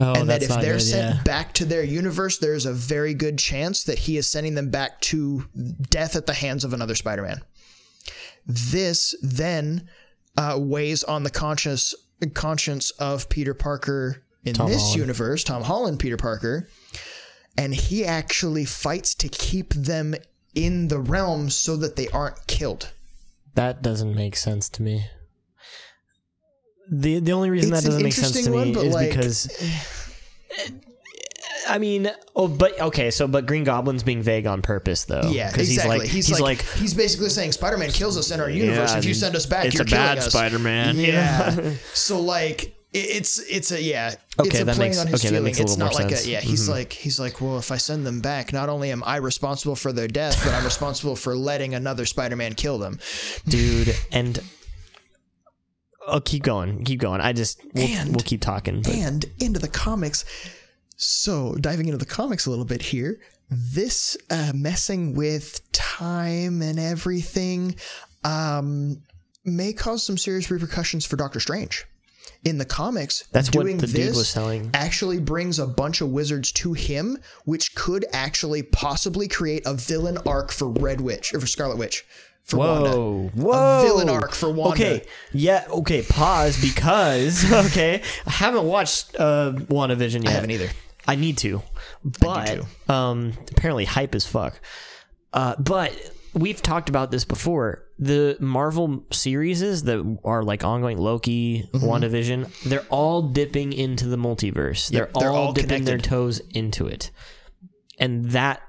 oh,
and that if they're
good,
sent
yeah.
back to their universe, there's a very good chance that he is sending them back to death at the hands of another Spider-Man. This then uh, weighs on the conscious conscience of Peter Parker in
Tom
this
Holland.
universe, Tom Holland, Peter Parker, and he actually fights to keep them in the realm so that they aren't killed.
That doesn't make sense to me. The the only reason
It's
that doesn't make sense to
interesting
me is
like-
because I mean, oh, but okay, so but Green Goblin's being vague on purpose though.
Yeah,
'Cause
exactly.
He's like, he's, like,
he's basically saying Spider-Man kills us in our universe.
Yeah,
if you send us back,
it's
you're
a bad. Spider-Man.
Yeah. so like it's it's a yeah. it's
Okay,
a
that
playing
makes-
on his
okay, that
feeling.
makes a
it's not like
sense. Mm-hmm.
a yeah. He's like he's like well, if I send them back, not only am I responsible for their death, but I'm responsible for letting another Spider-Man kill them.
dude, and I'll keep going, keep going. I just we'll,
And-
we'll keep talking. But
and into the comics. So, diving into the comics a little bit here, this uh, messing with time and everything um, may cause some serious repercussions for Doctor Strange. In the comics,
That's what
doing
the dude
this
was telling.
actually brings a bunch of wizards to him, which could actually possibly create a villain arc for Red Witch or for Scarlet Witch. For Wanda.
Whoa, whoa!
villain arc for Wanda.
Okay, yeah, okay. Pause because okay, I haven't watched uh, WandaVision yet.
I haven't either.
I need to, but um, apparently hype as fuck. Uh, but we've talked about this before. The Marvel series that are like ongoing Loki,
Mm-hmm.
WandaVision, they're all dipping into the multiverse. They're,
they're
all,
all
dipping their toes into it. And that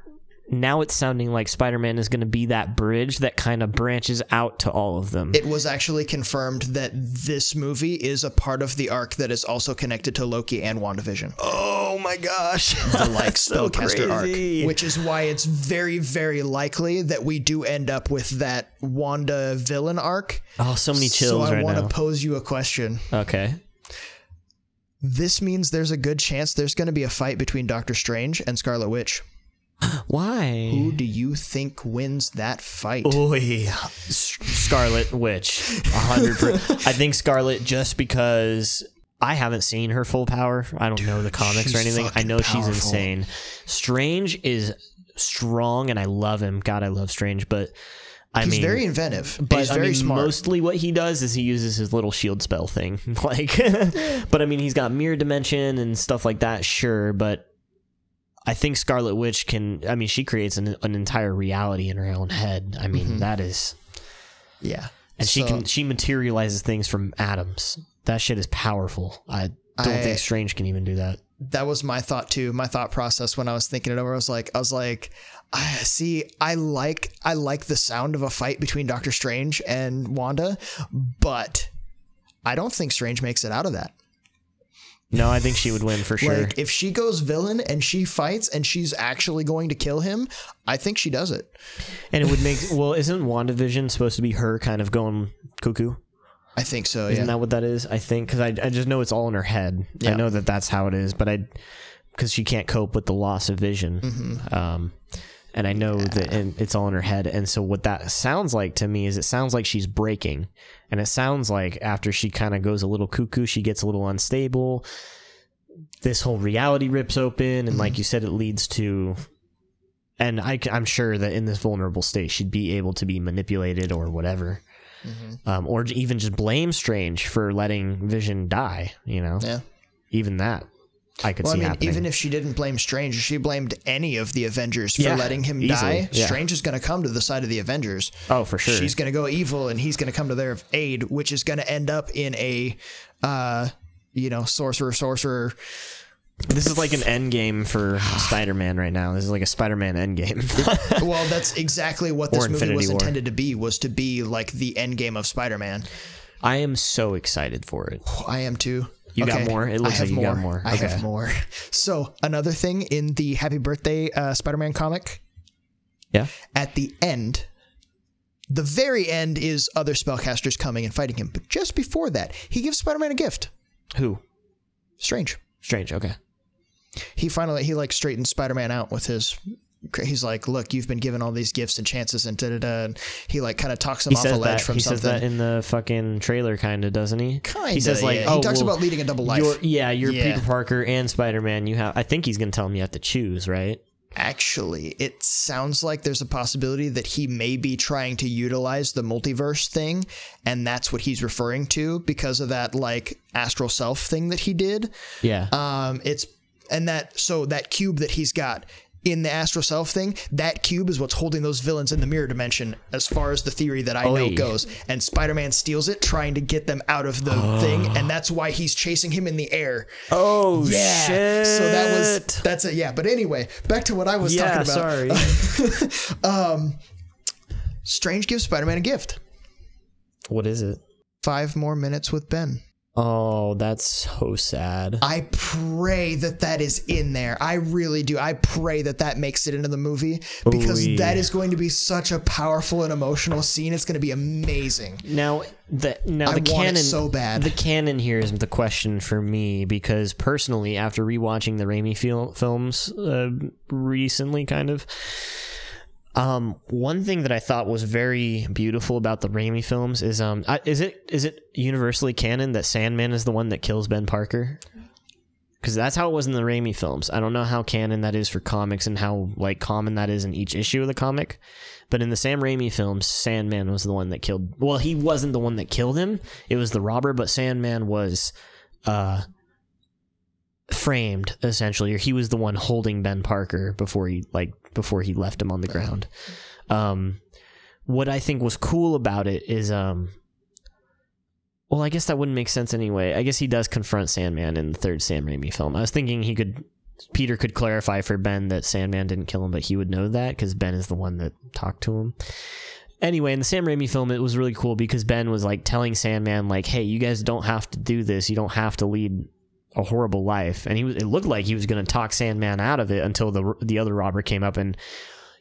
now it's sounding like Spider-Man is going to be that bridge that kind of branches out to all of them.
It was actually confirmed that this movie is a part of the arc that is also connected to Loki and WandaVision.
oh my gosh.
The like
so
spellcaster
crazy.
arc. Which is why it's very, very likely that we do end up with that Wanda villain arc.
oh, so many chills
so I
right
want
now.
to pose you a question.
okay.
This means there's a good chance there's going to be a fight between Doctor Strange and Scarlet Witch.
Why?
Who do you think wins that fight?
Oy, S- Scarlet Witch, a hundred. per- I think Scarlet just because I haven't seen her full power. I don't know the comics or anything. I know she's insane. Strange is strong, and I love him. God, I love Strange, but I
He's
mean,
very inventive.
but
he's
I
very
mean,
smart.
mostly what he does is he uses his little shield spell thing. Like, but I mean, he's got mirror dimension and stuff like that. Sure, but I think Scarlet Witch can. I mean, she creates an, an entire reality in her own head. I mean, that is,
yeah.
and she
Mm-hmm.
Can she materializes things from atoms. That shit is powerful. I don't
I-
think Strange can even do that.
that was my thought too. My thought process when I was thinking it over, I was like, I was like, I see, I like, I like the sound of a fight between Doctor Strange and Wanda, but I don't think Strange makes it out of that.
No, I think she would win for sure.
Like, if she goes villain and she fights and she's actually going to kill him, I think she does it.
and it would make well, isn't WandaVision supposed to be her kind of going cuckoo?
I think so.
Isn't
Yeah.
that what that is? I think because I, I just know it's all in her head. I know that that's how it is, but I because she can't cope with the loss of vision.
Mm-hmm.
Um, and I know that and it's all in her head. And so what that sounds like to me is it sounds like she's breaking, and it sounds like after she kind of goes a little cuckoo, she gets a little unstable. This whole reality rips open, and
Mm-hmm.
like you said, it leads to. And I, am sure that in this vulnerable state, she'd be able to be manipulated or whatever
Mm-hmm.
um, or even just blame Strange for letting Vision die. You know,
Yeah.
even that I could
Well, I mean,
happening.
even if she didn't blame Strange, she blamed any of the Avengers for
Yeah,
letting him
easily,
die,
yeah.
Strange is going to come to the side of the Avengers.
oh, for sure.
She's going to go evil, and he's going to come to their aid, which is going to end up in a, uh, you know, sorcerer, sorcerer.
this is like an end game for Spider-Man right now. This is like a Spider-Man end game.
well, that's exactly what this
Or
movie
Infinity
was
War.
intended to be. Was to be like the end game of Spider-Man.
I am so excited for it.
I am too.
You got more? It looks like you
more.
got more.
I have more. So another thing in the Happy Birthday uh, Spider-Man comic,
Yeah.
at the end, the very end is other spellcasters coming and fighting him. But just before that, he gives Spider-Man a gift.
Who?
Strange.
Strange. Okay.
He finally he like straightens Spider-Man out with his. He's like, look, you've been given all these gifts and chances, and da da da. And he like kind of talks him
He
off a ledge
that.
from
He
something.
says that in the fucking trailer, kind of, doesn't he?
Kinda,
He says like,
yeah.
oh,
he talks
well,
about leading a double life.
You're, yeah, you're
Yeah.
Peter Parker and Spider-Man. You have. I think he's gonna tell him you have to choose, right?
actually, it sounds like there's a possibility that he may be trying to utilize the multiverse thing, and that's what he's referring to because of that like astral self thing that he did.
Yeah.
Um, it's and that so that cube that he's got in the astral self thing, that cube is what's holding those villains in the mirror dimension, as far as the theory that I know goes. And Spider-Man steals it, trying to get them out of the thing, and that's why he's chasing him in the air.
oh
Yeah.
shit.
So that was that's it. Yeah. But anyway, back to what I was
yeah.
talking about.
Sorry.
um Strange gives Spider-Man a gift.
what is it?
Five more minutes with Ben.
Oh, that's so sad.
I pray that that is in there. I really do. I pray that that makes it into the movie because
Ooh.
that is going to be such a powerful and emotional scene. It's going to be amazing.
Now the now
I
the
want it
canon
so bad.
The canon here is the question for me because personally, after rewatching the Raimi fil- films uh, recently, kind of. Um, one thing that I thought was very beautiful about the Raimi films is um, I, is it is it universally canon that Sandman is the one that kills Ben Parker? Because that's how it was in the Raimi films. I don't know how canon that is for comics and how like common that is in each issue of the comic. But in the Sam Raimi films, Sandman was the one that killed. Well, he wasn't the one that killed him. It was the robber, but Sandman was uh framed essentially, or he was the one holding Ben Parker before he like before he left him on the ground. Um, what I think was cool about it is um. Well, I guess that wouldn't make sense anyway. I guess he does confront Sandman in the third Sam Raimi film. I was thinking he could Peter could clarify for Ben that Sandman didn't kill him, but he would know that because Ben is the one that talked to him. Anyway, in the Sam Raimi film, it was really cool because Ben was like telling Sandman, like, "Hey, you guys don't have to do this. You don't have to lead a horrible life." And he was, it looked like he was going to talk Sandman out of it until the the other robber came up and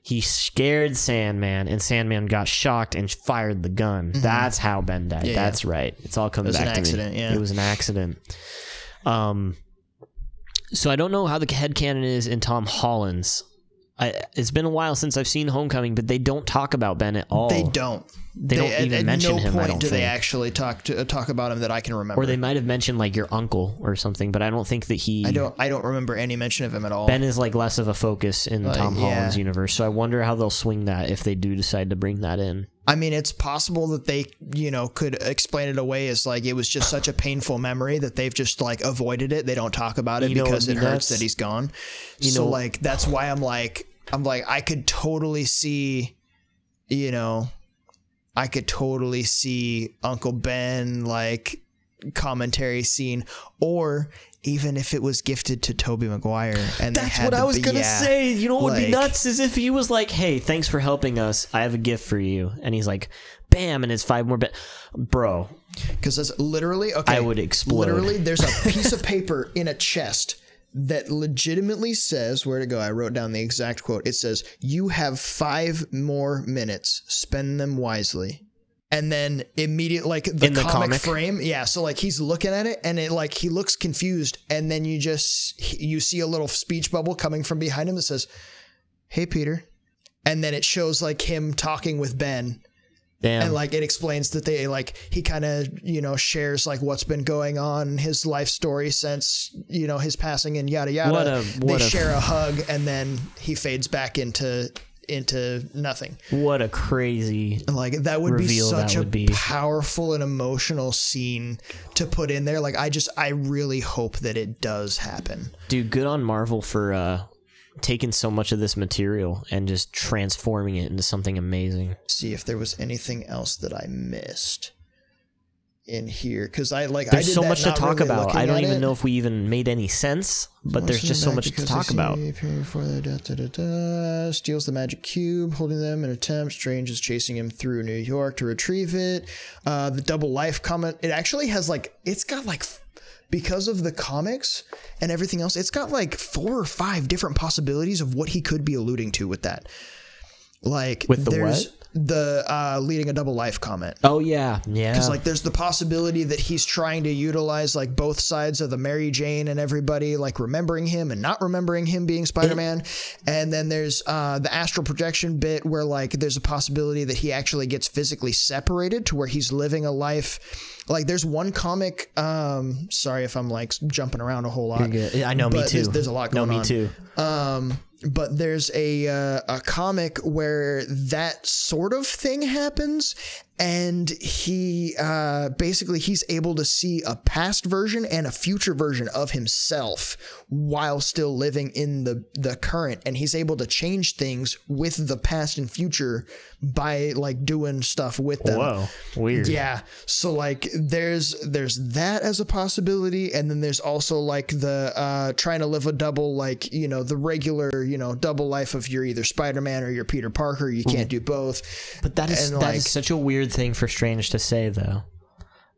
he scared Sandman, and Sandman got shocked and fired the gun. That's how Ben died.
Mm-hmm. Yeah, yeah.
That's right. It's all coming
was
back
an
to
accident,
me.
yeah.
It was an accident. Um, so I don't know how the head canon is in Tom Holland's. I, it's been a while since I've seen Homecoming, but they don't talk about Ben at all.
They don't.
They don't
at-
even
at
mention
no
him, I
point
don't
do they actually talk to uh, talk about him that I can remember.
Or they might have mentioned like your uncle or something, but I don't think that he.
I don't. I don't remember any mention of him at all.
Ben is like less of a focus in Tom
yeah.
Holland's universe, so I wonder how they'll swing that if they do decide to bring that in.
I mean, it's possible that they, you know, could explain it away as like it was just such a painful memory that they've just like avoided it. They don't talk about it
You
because it hurts that he's gone.
You
so
know-
like that's why I'm like I'm like I could totally see, you know, I could totally see Uncle Ben like commentary scene or even if it was gifted to Tobey Maguire and
That's what
the
I was gonna
yeah,
say. You know what would be nuts is if he was like, "Hey, thanks for helping us. I have a gift for you," and he's like, "Bam!" and it's five more. But, bro,
Because that's literally okay.
I would explode.
Literally, there's a piece of paper in a chest that legitimately says where to go. I wrote down the exact quote. It says, "You have five more minutes. Spend them wisely." And then immediate like the,
In the
comic,
comic?
frame, yeah. So like he's looking at it, and it like he looks confused, and then you just you see a little speech bubble coming from behind him that says, "Hey, Peter," and then it shows like him talking with Ben,
damn.
and like it explains that they like he kind of you know shares like what's been going on his life story since you know his passing and yada yada
What a-
they
a-
share a hug and then he fades back into into nothing
what a crazy.
like that would be such a
be.
powerful and emotional scene to put in there like i just i really hope that it does happen
Dude, good on Marvel for uh, taking so much of this material and just transforming it into something amazing.
see if there was anything else that i missed in here because i like I
There's
did
so much to talk
really
about. I don't even
it.
know if we even made any sense, but there's just so much to talk about.
Before the da, da, da, steals the magic cube, holding them in attempt. Strange is chasing him through New York to retrieve it. Uh, the double life comment. It actually has like it's got like because of the comics and everything else. It's got like four or five different possibilities of what he could be alluding to with that. Like
With the
there's
what?
The uh, leading a double life comment.
Oh yeah, yeah.
Because like there's the possibility that he's trying to utilize like both sides of the Mary Jane and everybody like remembering him and not remembering him being Spider-Man. and then there's uh the astral projection bit where like there's a possibility that he actually gets physically separated to where he's living a life Like there's one comic. Um, sorry if I'm like jumping around a whole lot.
I know, me too.
there's- there's a lot going on.
no, me
on.
too.
Um, but there's a uh, a comic where that sort of thing happens, and he uh, basically he's able to see a past version and a future version of himself while still living in the the current, and he's able to change things with the past and future by like doing stuff with them.
Whoa, weird.
Yeah. So like there's there's that as a possibility and then there's also like the uh trying to live a double like, you know, the regular, you know, double life of you're either Spider-Man or you're Peter Parker. You can't do both.
But that is
And,
that
like-
is such a weird thing for Strange to say, though.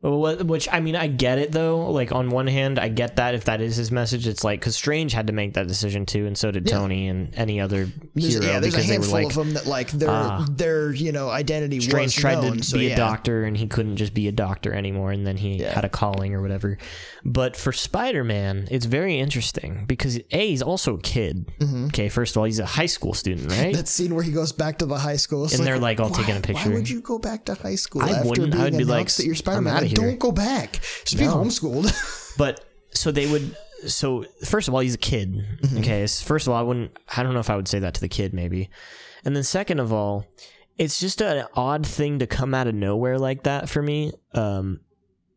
Which I mean, I get it though. Like on one hand, I get that if that is his message, it's like because Strange had to make that decision too, and so did Tony and any other
There's,
hero
yeah, there's a
because they were
handful
like
of them that like their
Ah.
their, you know, identity
Strange tried
known,
to
so
be
yeah.
a doctor and he couldn't just be a doctor anymore, and then he had a calling or whatever. But for Spider Man, it's very interesting because a he's also a kid. Okay, first of all, he's a high school student, right?
That scene where he goes back to the high school,
And they're, like, all
why-
taking a picture.
Why would you go back to high school
I
after
wouldn't.
being
I would be like,
that you're
"I'm
Spider-Man?
Here."
don't go back. Just be
No.
homeschooled.
But so they would. So first of all, he's a kid.
Mm-hmm.
Okay. so First of all, I wouldn't. I don't know if I would say that to the kid, maybe. And then second of all, it's just an odd thing to come out of nowhere like that for me. Um,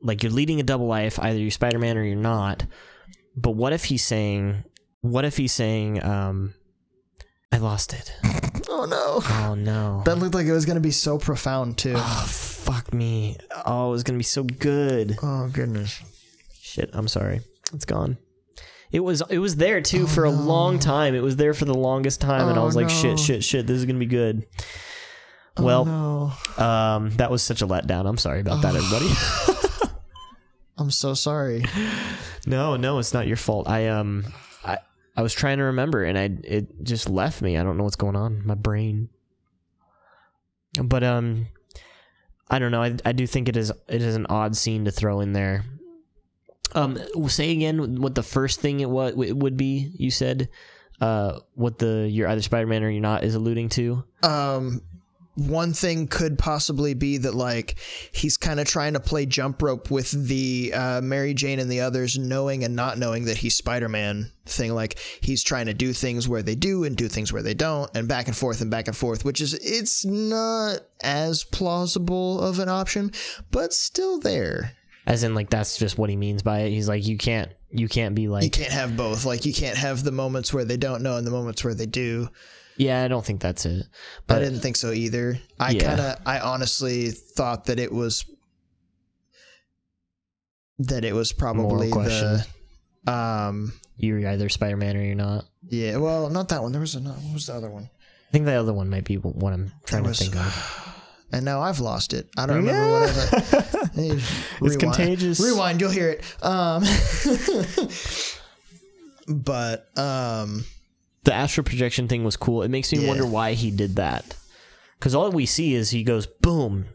like you're leading a double life, either you're Spider Man or you're not. But what if he's saying? What if he's saying? Um, I lost it.
Oh no.
Oh no.
That looked like it was going to be so profound too.
Oh fuck me. Oh, it was gonna be so good.
Oh goodness.
Shit, I'm sorry. It's gone. It was it was there too for a long time. It was there for the longest time, and I
Oh,
was like,
no.
shit, shit, shit. This is gonna be good.
Oh,
well,
no.
um, that was such a letdown. I'm sorry about that, everybody.
I'm so sorry.
no, no, it's not your fault. I um, I was trying to remember, and I it just left me. I don't know what's going on. My brain. But um, I don't know. I I do think it is it is an odd scene to throw in there. Um, say again what the first thing it it would be. You said, uh, what the you're either Spider Man or you're not is alluding to.
Um one thing could possibly be that like he's kind of trying to play jump rope with the uh, Mary Jane and the others knowing and not knowing that he's Spider-Man thing. Like he's trying to do things where they do and do things where they don't and back and forth and back and forth which is it's not as plausible of an option but still there.
As in, like that's just what he means by it. He's like, you can't, you can't be like,
you can't have both. Like you can't have the moments where they don't know and the moments where they do
yeah, I don't think that's it.
I didn't think so either. I
Yeah.
kind of, I honestly thought that it was that it was probably the, um,
you're either Spider Man or you're not.
yeah. Well, not that one. There was another. What was the other one?
I think the other one might be what I'm trying to think of.
And now I've lost it. I don't remember whatever. it's
contagious.
Rewind. You'll hear it. Um, but um,
the astral projection thing was cool. It makes me
Yeah.
wonder why he did that. Because all we see is he goes boom.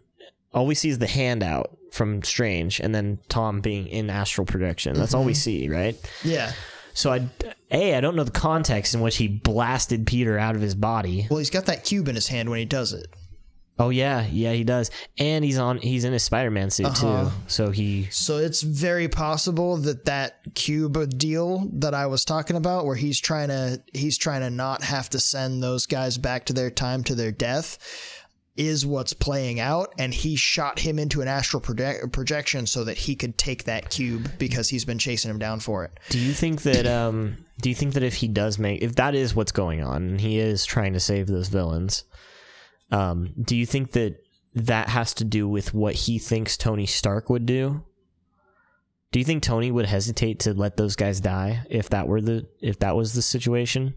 All we see is the handout from Strange, and then Tom being in astral projection. That's all we mm-hmm. see, right?
yeah.
So I, a, I don't know the context in which he blasted Peter out of his body.
Well, he's got that cube in his hand when he does it.
Oh yeah, yeah, he does, and he's on. He's in his Spider-Man suit
Uh-huh.
too. So he,
So it's very possible that that cube deal that I was talking about, where he's trying to he's trying to not have to send those guys back to their time to their death, is what's playing out. And he shot him into an astral project- projection so that he could take that cube because he's been chasing him down for it.
do you think that? Um, do you think that if he does make, if that is what's going on, and he is trying to save those villains, um, do you think that that has to do with what he thinks Tony Stark would do? Do you think Tony would hesitate to let those guys die if that were the if that was the situation?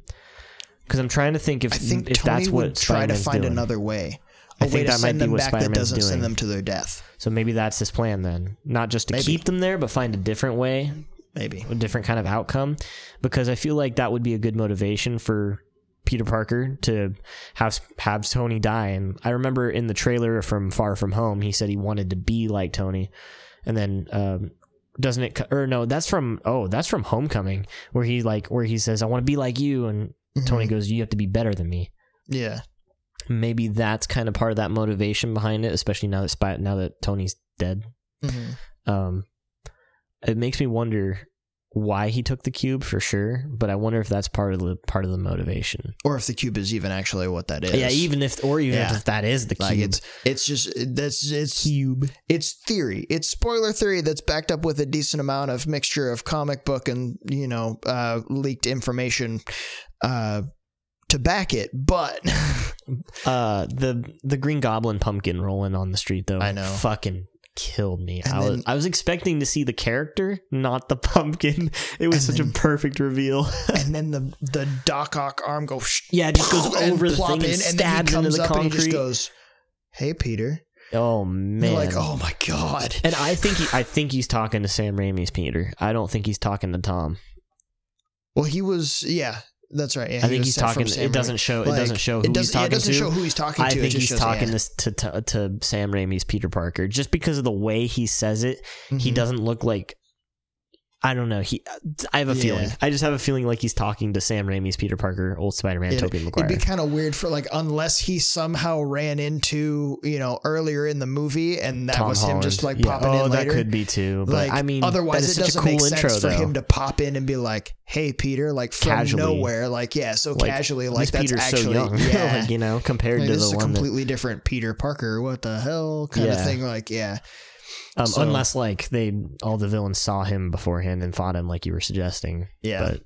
Because I'm trying to think if
I think
if
Tony
that's
would
what
try to
Spider-Man's
find
doing.
another way.
I
A
think
way to
that might
send
be
them
what
back that
Spider-Man's
doesn't
doing.
send them to their death.
So maybe that's his plan then, not just to
Maybe.
keep them there, but find a different way,
Maybe.
a different kind of outcome. Because I feel like that would be a good motivation for Peter Parker to have have Tony die. And I remember in the trailer from Far From Home, he said he wanted to be like Tony, and then. Um, doesn't it or no that's from oh that's from homecoming where he like where he says i want to be like you and tony goes you have to be better than me
Yeah.
maybe that's kind of part of that motivation behind it especially now that now that tony's dead
hmm
Um, it makes me wonder why he took the cube for sure, but I wonder if that's part of the part of the motivation.
Or if the cube is even actually what that is.
Yeah, even if or even
Yeah.
if that is the
like
cube.
it's it's just that's it's
cube.
it's theory. It's spoiler theory that's backed up with a decent amount of mixture of comic book and you know uh, leaked information uh, to back it. But
Uh, the the Green Goblin pumpkin rolling on the street though.
I know.
fucking killed me.
And
I was
then-
I was expecting to see the character, not the pumpkin. It was
And
such a perfect reveal.
and then the the Doc Ock arm goes
yeah, it just goes over the thing and
in, then he
stabs into
comes
the
and he just
concrete.
goes, "Hey, Peter."
oh
You're
man,
like, "Oh my god."
And I think he, I think he's talking to Sam Raimi's Peter. I don't think he's talking to Tom.
Well, he was yeah. That's right. Yeah,
I
he
think he's talking. It doesn't show. It doesn't show who
it
he's
doesn't, yeah, it doesn't
to.
show who he's talking
I
to. it
think he's
shows,
talking
yeah.
to, to to to Sam Raimi's Peter Parker just because of the way he says it. He
Mhm.
doesn't look like. I don't know. He. I have a feeling. I just have a feeling like he's talking to Sam Raimi's Peter Parker, old Spider-Man,
It-
Tobey
It'd be kind of weird for like unless he somehow ran into you know earlier in the movie and that
Tom
was him just like
Holland. Yeah.
popping
oh,
in
that could be too. But
like
I mean,
otherwise
that is
it
such
doesn't
a cool
make
intro
sense for him to pop in and be like, "Hey, Peter," like from
Casually.
nowhere, like yeah, so
Like,
casually, like that's
Peter's
actually
so young,
yeah.
like, you know, compared
Like,
to the one that
completely different Peter Parker. What the hell, kind
Yeah.
of thing. Like, yeah,
Um,
So-
unless like they all the villains saw him beforehand and fought him, like you were suggesting.
yeah.
But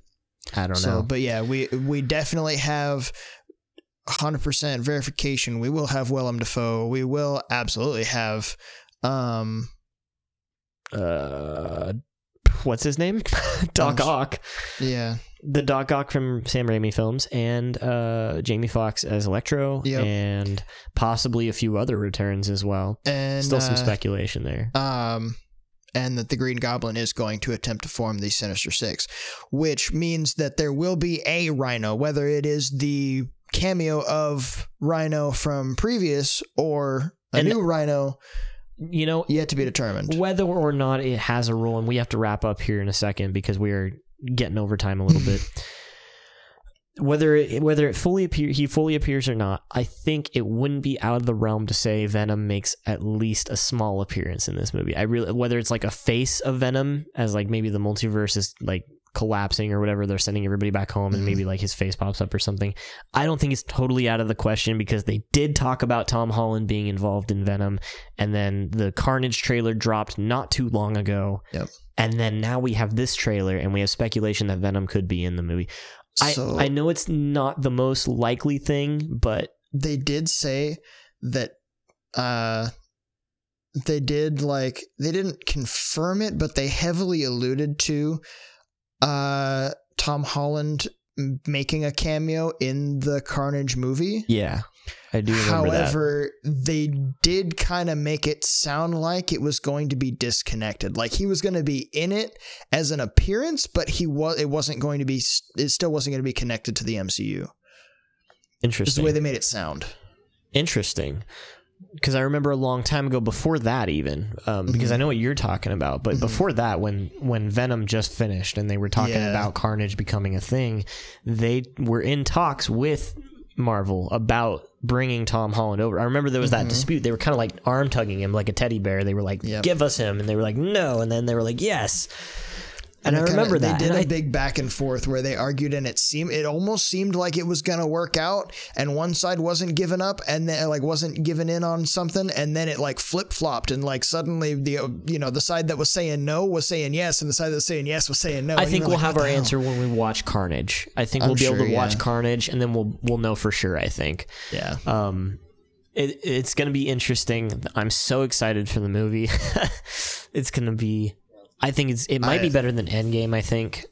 I don't
so,
know.
but yeah, we we definitely have 100% verification. We will have Willem Dafoe. We will absolutely have um
uh, what's his name? Doc
Um,
Ock,
yeah.
The Doc Ock from Sam Raimi films, and uh, Jamie Foxx as Electro,
Yep.
and possibly a few other returns as well.
And
Still some
uh,
speculation there.
um and that the Green Goblin is going to attempt to form the Sinister Six, which means that there will be a Rhino, whether it is the cameo of Rhino from previous or a
And-
new Rhino,
You know,
yet to be determined.
whether or not it has a role, and we have to wrap up here in a second because we are getting over time a little bit. Whether it, whether it fully appear he fully appears or not, I think it wouldn't be out of the realm to say Venom makes at least a small appearance in this movie. I really whether it's like a face of Venom as like maybe the multiverse is like collapsing or whatever they're sending everybody back home and maybe like his face pops up or something. I don't think it's totally out of the question because they did talk about Tom Holland being involved in Venom and then the Carnage trailer dropped not too long ago.
Yep.
And then now we have this trailer and we have speculation that Venom could be in the movie.
So
I I know it's not the most likely thing, but
they did say that uh they did like they didn't confirm it but they heavily alluded to uh Tom Holland making a cameo in the Carnage movie.
yeah, I do remember that.
However, they did kind of make it sound like it was going to be disconnected. Like he was going to be in it as an appearance, but he was it wasn't going to be it still wasn't going to be connected to the MCU. Interesting. Just the way they made it sound.
Interesting. Because I remember a long time ago, before that, even um, because
Mhm.
I know what you're talking about. But
Mhm.
before that, when when Venom just finished and they were talking
Yeah.
about Carnage becoming a thing, they were in talks with Marvel about bringing Tom Holland over. I remember there was that
Mhm.
dispute. They were kind of like arm tugging him like a teddy bear. They were like,
Yep.
"Give us him," and they were like, "No," and then they were like, "Yes." And, I
it kinda-
remember that.
they did
and
a
I-
big back and forth where they argued, and it seemed it almost seemed like it was gonna work out, and one side wasn't giving up, and then like wasn't giving in on something, and then it like flip flopped, and like suddenly the uh, you know the side that was saying no was saying yes, and the side that was saying yes was saying no.
I think we'll
like,
have our answer when we watch Carnage. I think
I'm
we'll be able
sure,
to watch. Carnage, and then we'll we'll know for sure. I think.
Yeah,
Um, it, it's going to be interesting. I'm so excited for the movie. it's going to be. I think it's. It might
I-
be better than Endgame. I think,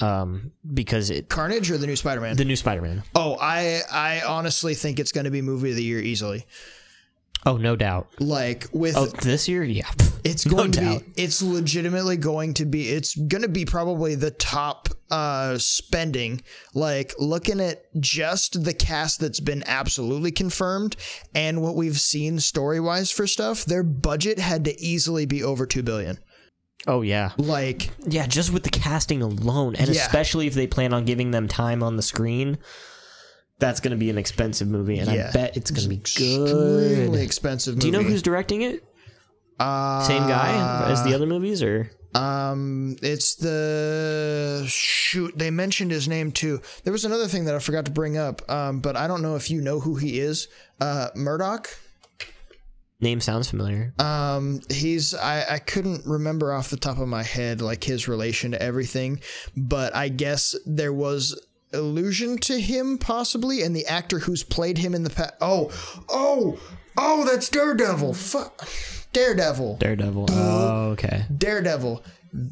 um, because it
Carnage or the new Spider Man.
the new Spider-Man.
oh, I I honestly think it's gonna be movie of the year easily.
Oh, no doubt.
Like with
Oh, this year, yeah.
It's
No
going to
doubt.
be. It's legitimately going to be. It's going to be probably the top uh spending. Like looking at just the cast that's been absolutely confirmed and what we've seen story wise for stuff. Their budget had to easily be over two billion.
Oh yeah,
Like
yeah. Just with the casting alone, and
Yeah.
especially if they plan on giving them time on the screen, that's going to be an expensive movie, and
Yeah.
I bet it's going to be
extremely
good.
expensive. Movie.
Do you know who's directing it?
Uh,
Same guy as the other movies, or
Um, it's the shoot. They mentioned his name too. There was another thing that I forgot to bring up. Um, but I don't know if you know who he is. Uh, Murdock.
Name sounds familiar?
Um, he's I I couldn't remember off the top of my head like his relation to everything, but I guess there was allusion to him possibly, and the actor who's played him in the past. Oh, oh, oh, that's Daredevil. Fuck, Daredevil.
Daredevil. Oh, okay.
Daredevil.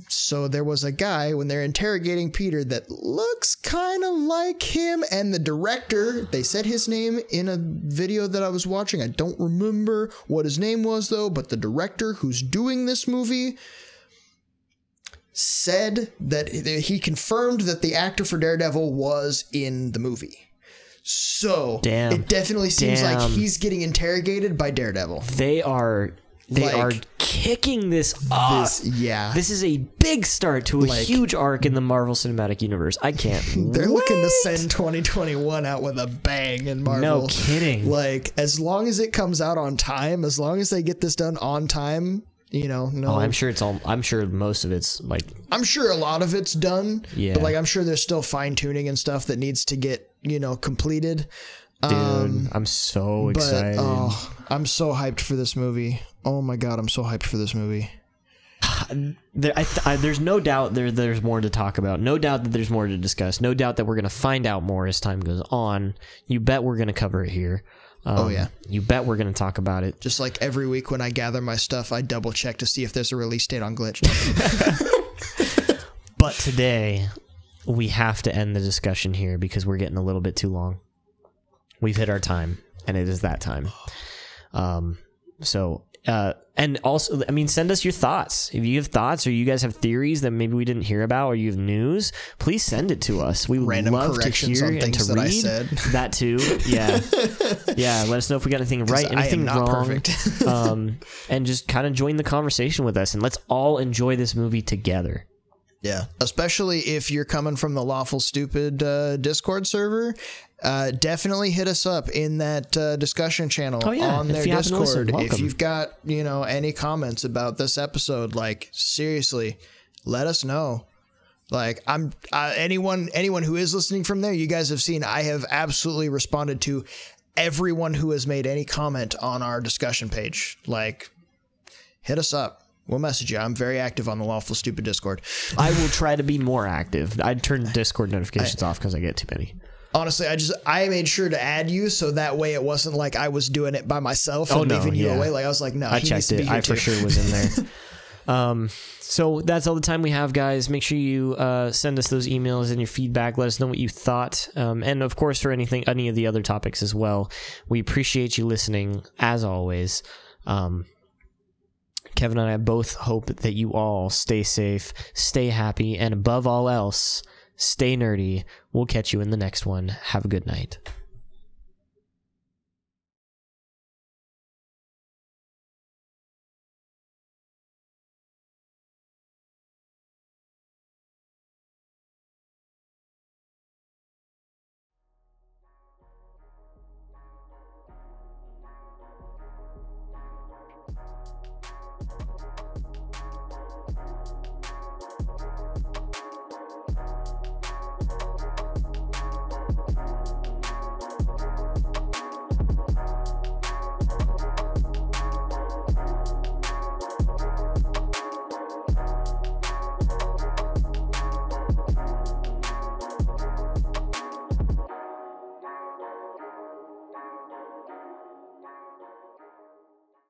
So there was a guy when they're interrogating Peter that looks kind of like him, and the director, they said his name in a video that I was watching. I don't remember what his name was though, but the director who's doing this movie said that he confirmed that the actor for Daredevil was in the movie. So
Damn.
it definitely seems like he's getting interrogated by Daredevil.
They are they
Like,
are kicking this off.
This, yeah.
This is a big start to a
Like-
huge arc in the Marvel Cinematic Universe. I can't.
They're looking to send 2021 out with a bang in Marvel.
No kidding.
Like as long as it comes out on time, as long as they get this done on time, you know, no.
Oh, I'm sure it's all. I'm sure most of it's like i'm
sure a lot of it's done.
Yeah.
But like I'm sure there's still fine tuning and stuff that needs to get, you know, completed.
Dude, I'm so
Um, But
excited.
oh, I'm so hyped for this movie. Oh my god, I'm so hyped for this movie.
there, I, I, there's no doubt there there's more to talk about. No doubt that there's more to discuss. No doubt that we're gonna find out more as time goes on. You bet we're gonna cover it here. Um,
Oh, yeah.
You bet we're gonna talk about it.
Just like every week when I gather my stuff, I double check to see if there's a release date on Glitch.
But today we have to end the discussion here because we're getting a little bit too long. We've hit our time, and it is that time. Um, so, uh, and also, I mean, send us your thoughts. If you have thoughts or you guys have theories that maybe we didn't hear about, or you have news, please send it to us. We would
Random
love to hear and to
that I
read
said.
that too. Yeah, yeah. Let us know if we got anything right, anything
not
wrong,
perfect.
um, and just kind of join the conversation with us, and let's all enjoy this movie together.
Yeah, especially if you're coming from the lawful stupid uh, Discord server. Uh, definitely hit us up in that uh, discussion channel
Oh, yeah.
on
If
their
you happen to listen,
Discord. if you've got you know any comments about this episode, like seriously, let us know. Like I'm uh, anyone anyone who is listening from there, you guys have seen I have absolutely responded to everyone who has made any comment on our discussion page. Like, hit us up. We'll message you. I'm very active on the lawful stupid Discord.
I will try to be more active. I'd turn Discord notifications off because I get too many.
Honestly, I just I made sure to add you so that way it wasn't like I was doing it by myself and
Oh, no,
leaving you
yeah.
away. Like I was like, no,
I checked it. I for sure was in there. um, so that's all the time we have, guys. Make sure you uh, send us those emails and your feedback. Let us know what you thought, um, and of course for anything, any of the other topics as well. We appreciate you listening as always. Um, Kevin and I both hope that you all stay safe, stay happy, and above all else, stay nerdy. We'll catch you in the next one. Have a good night.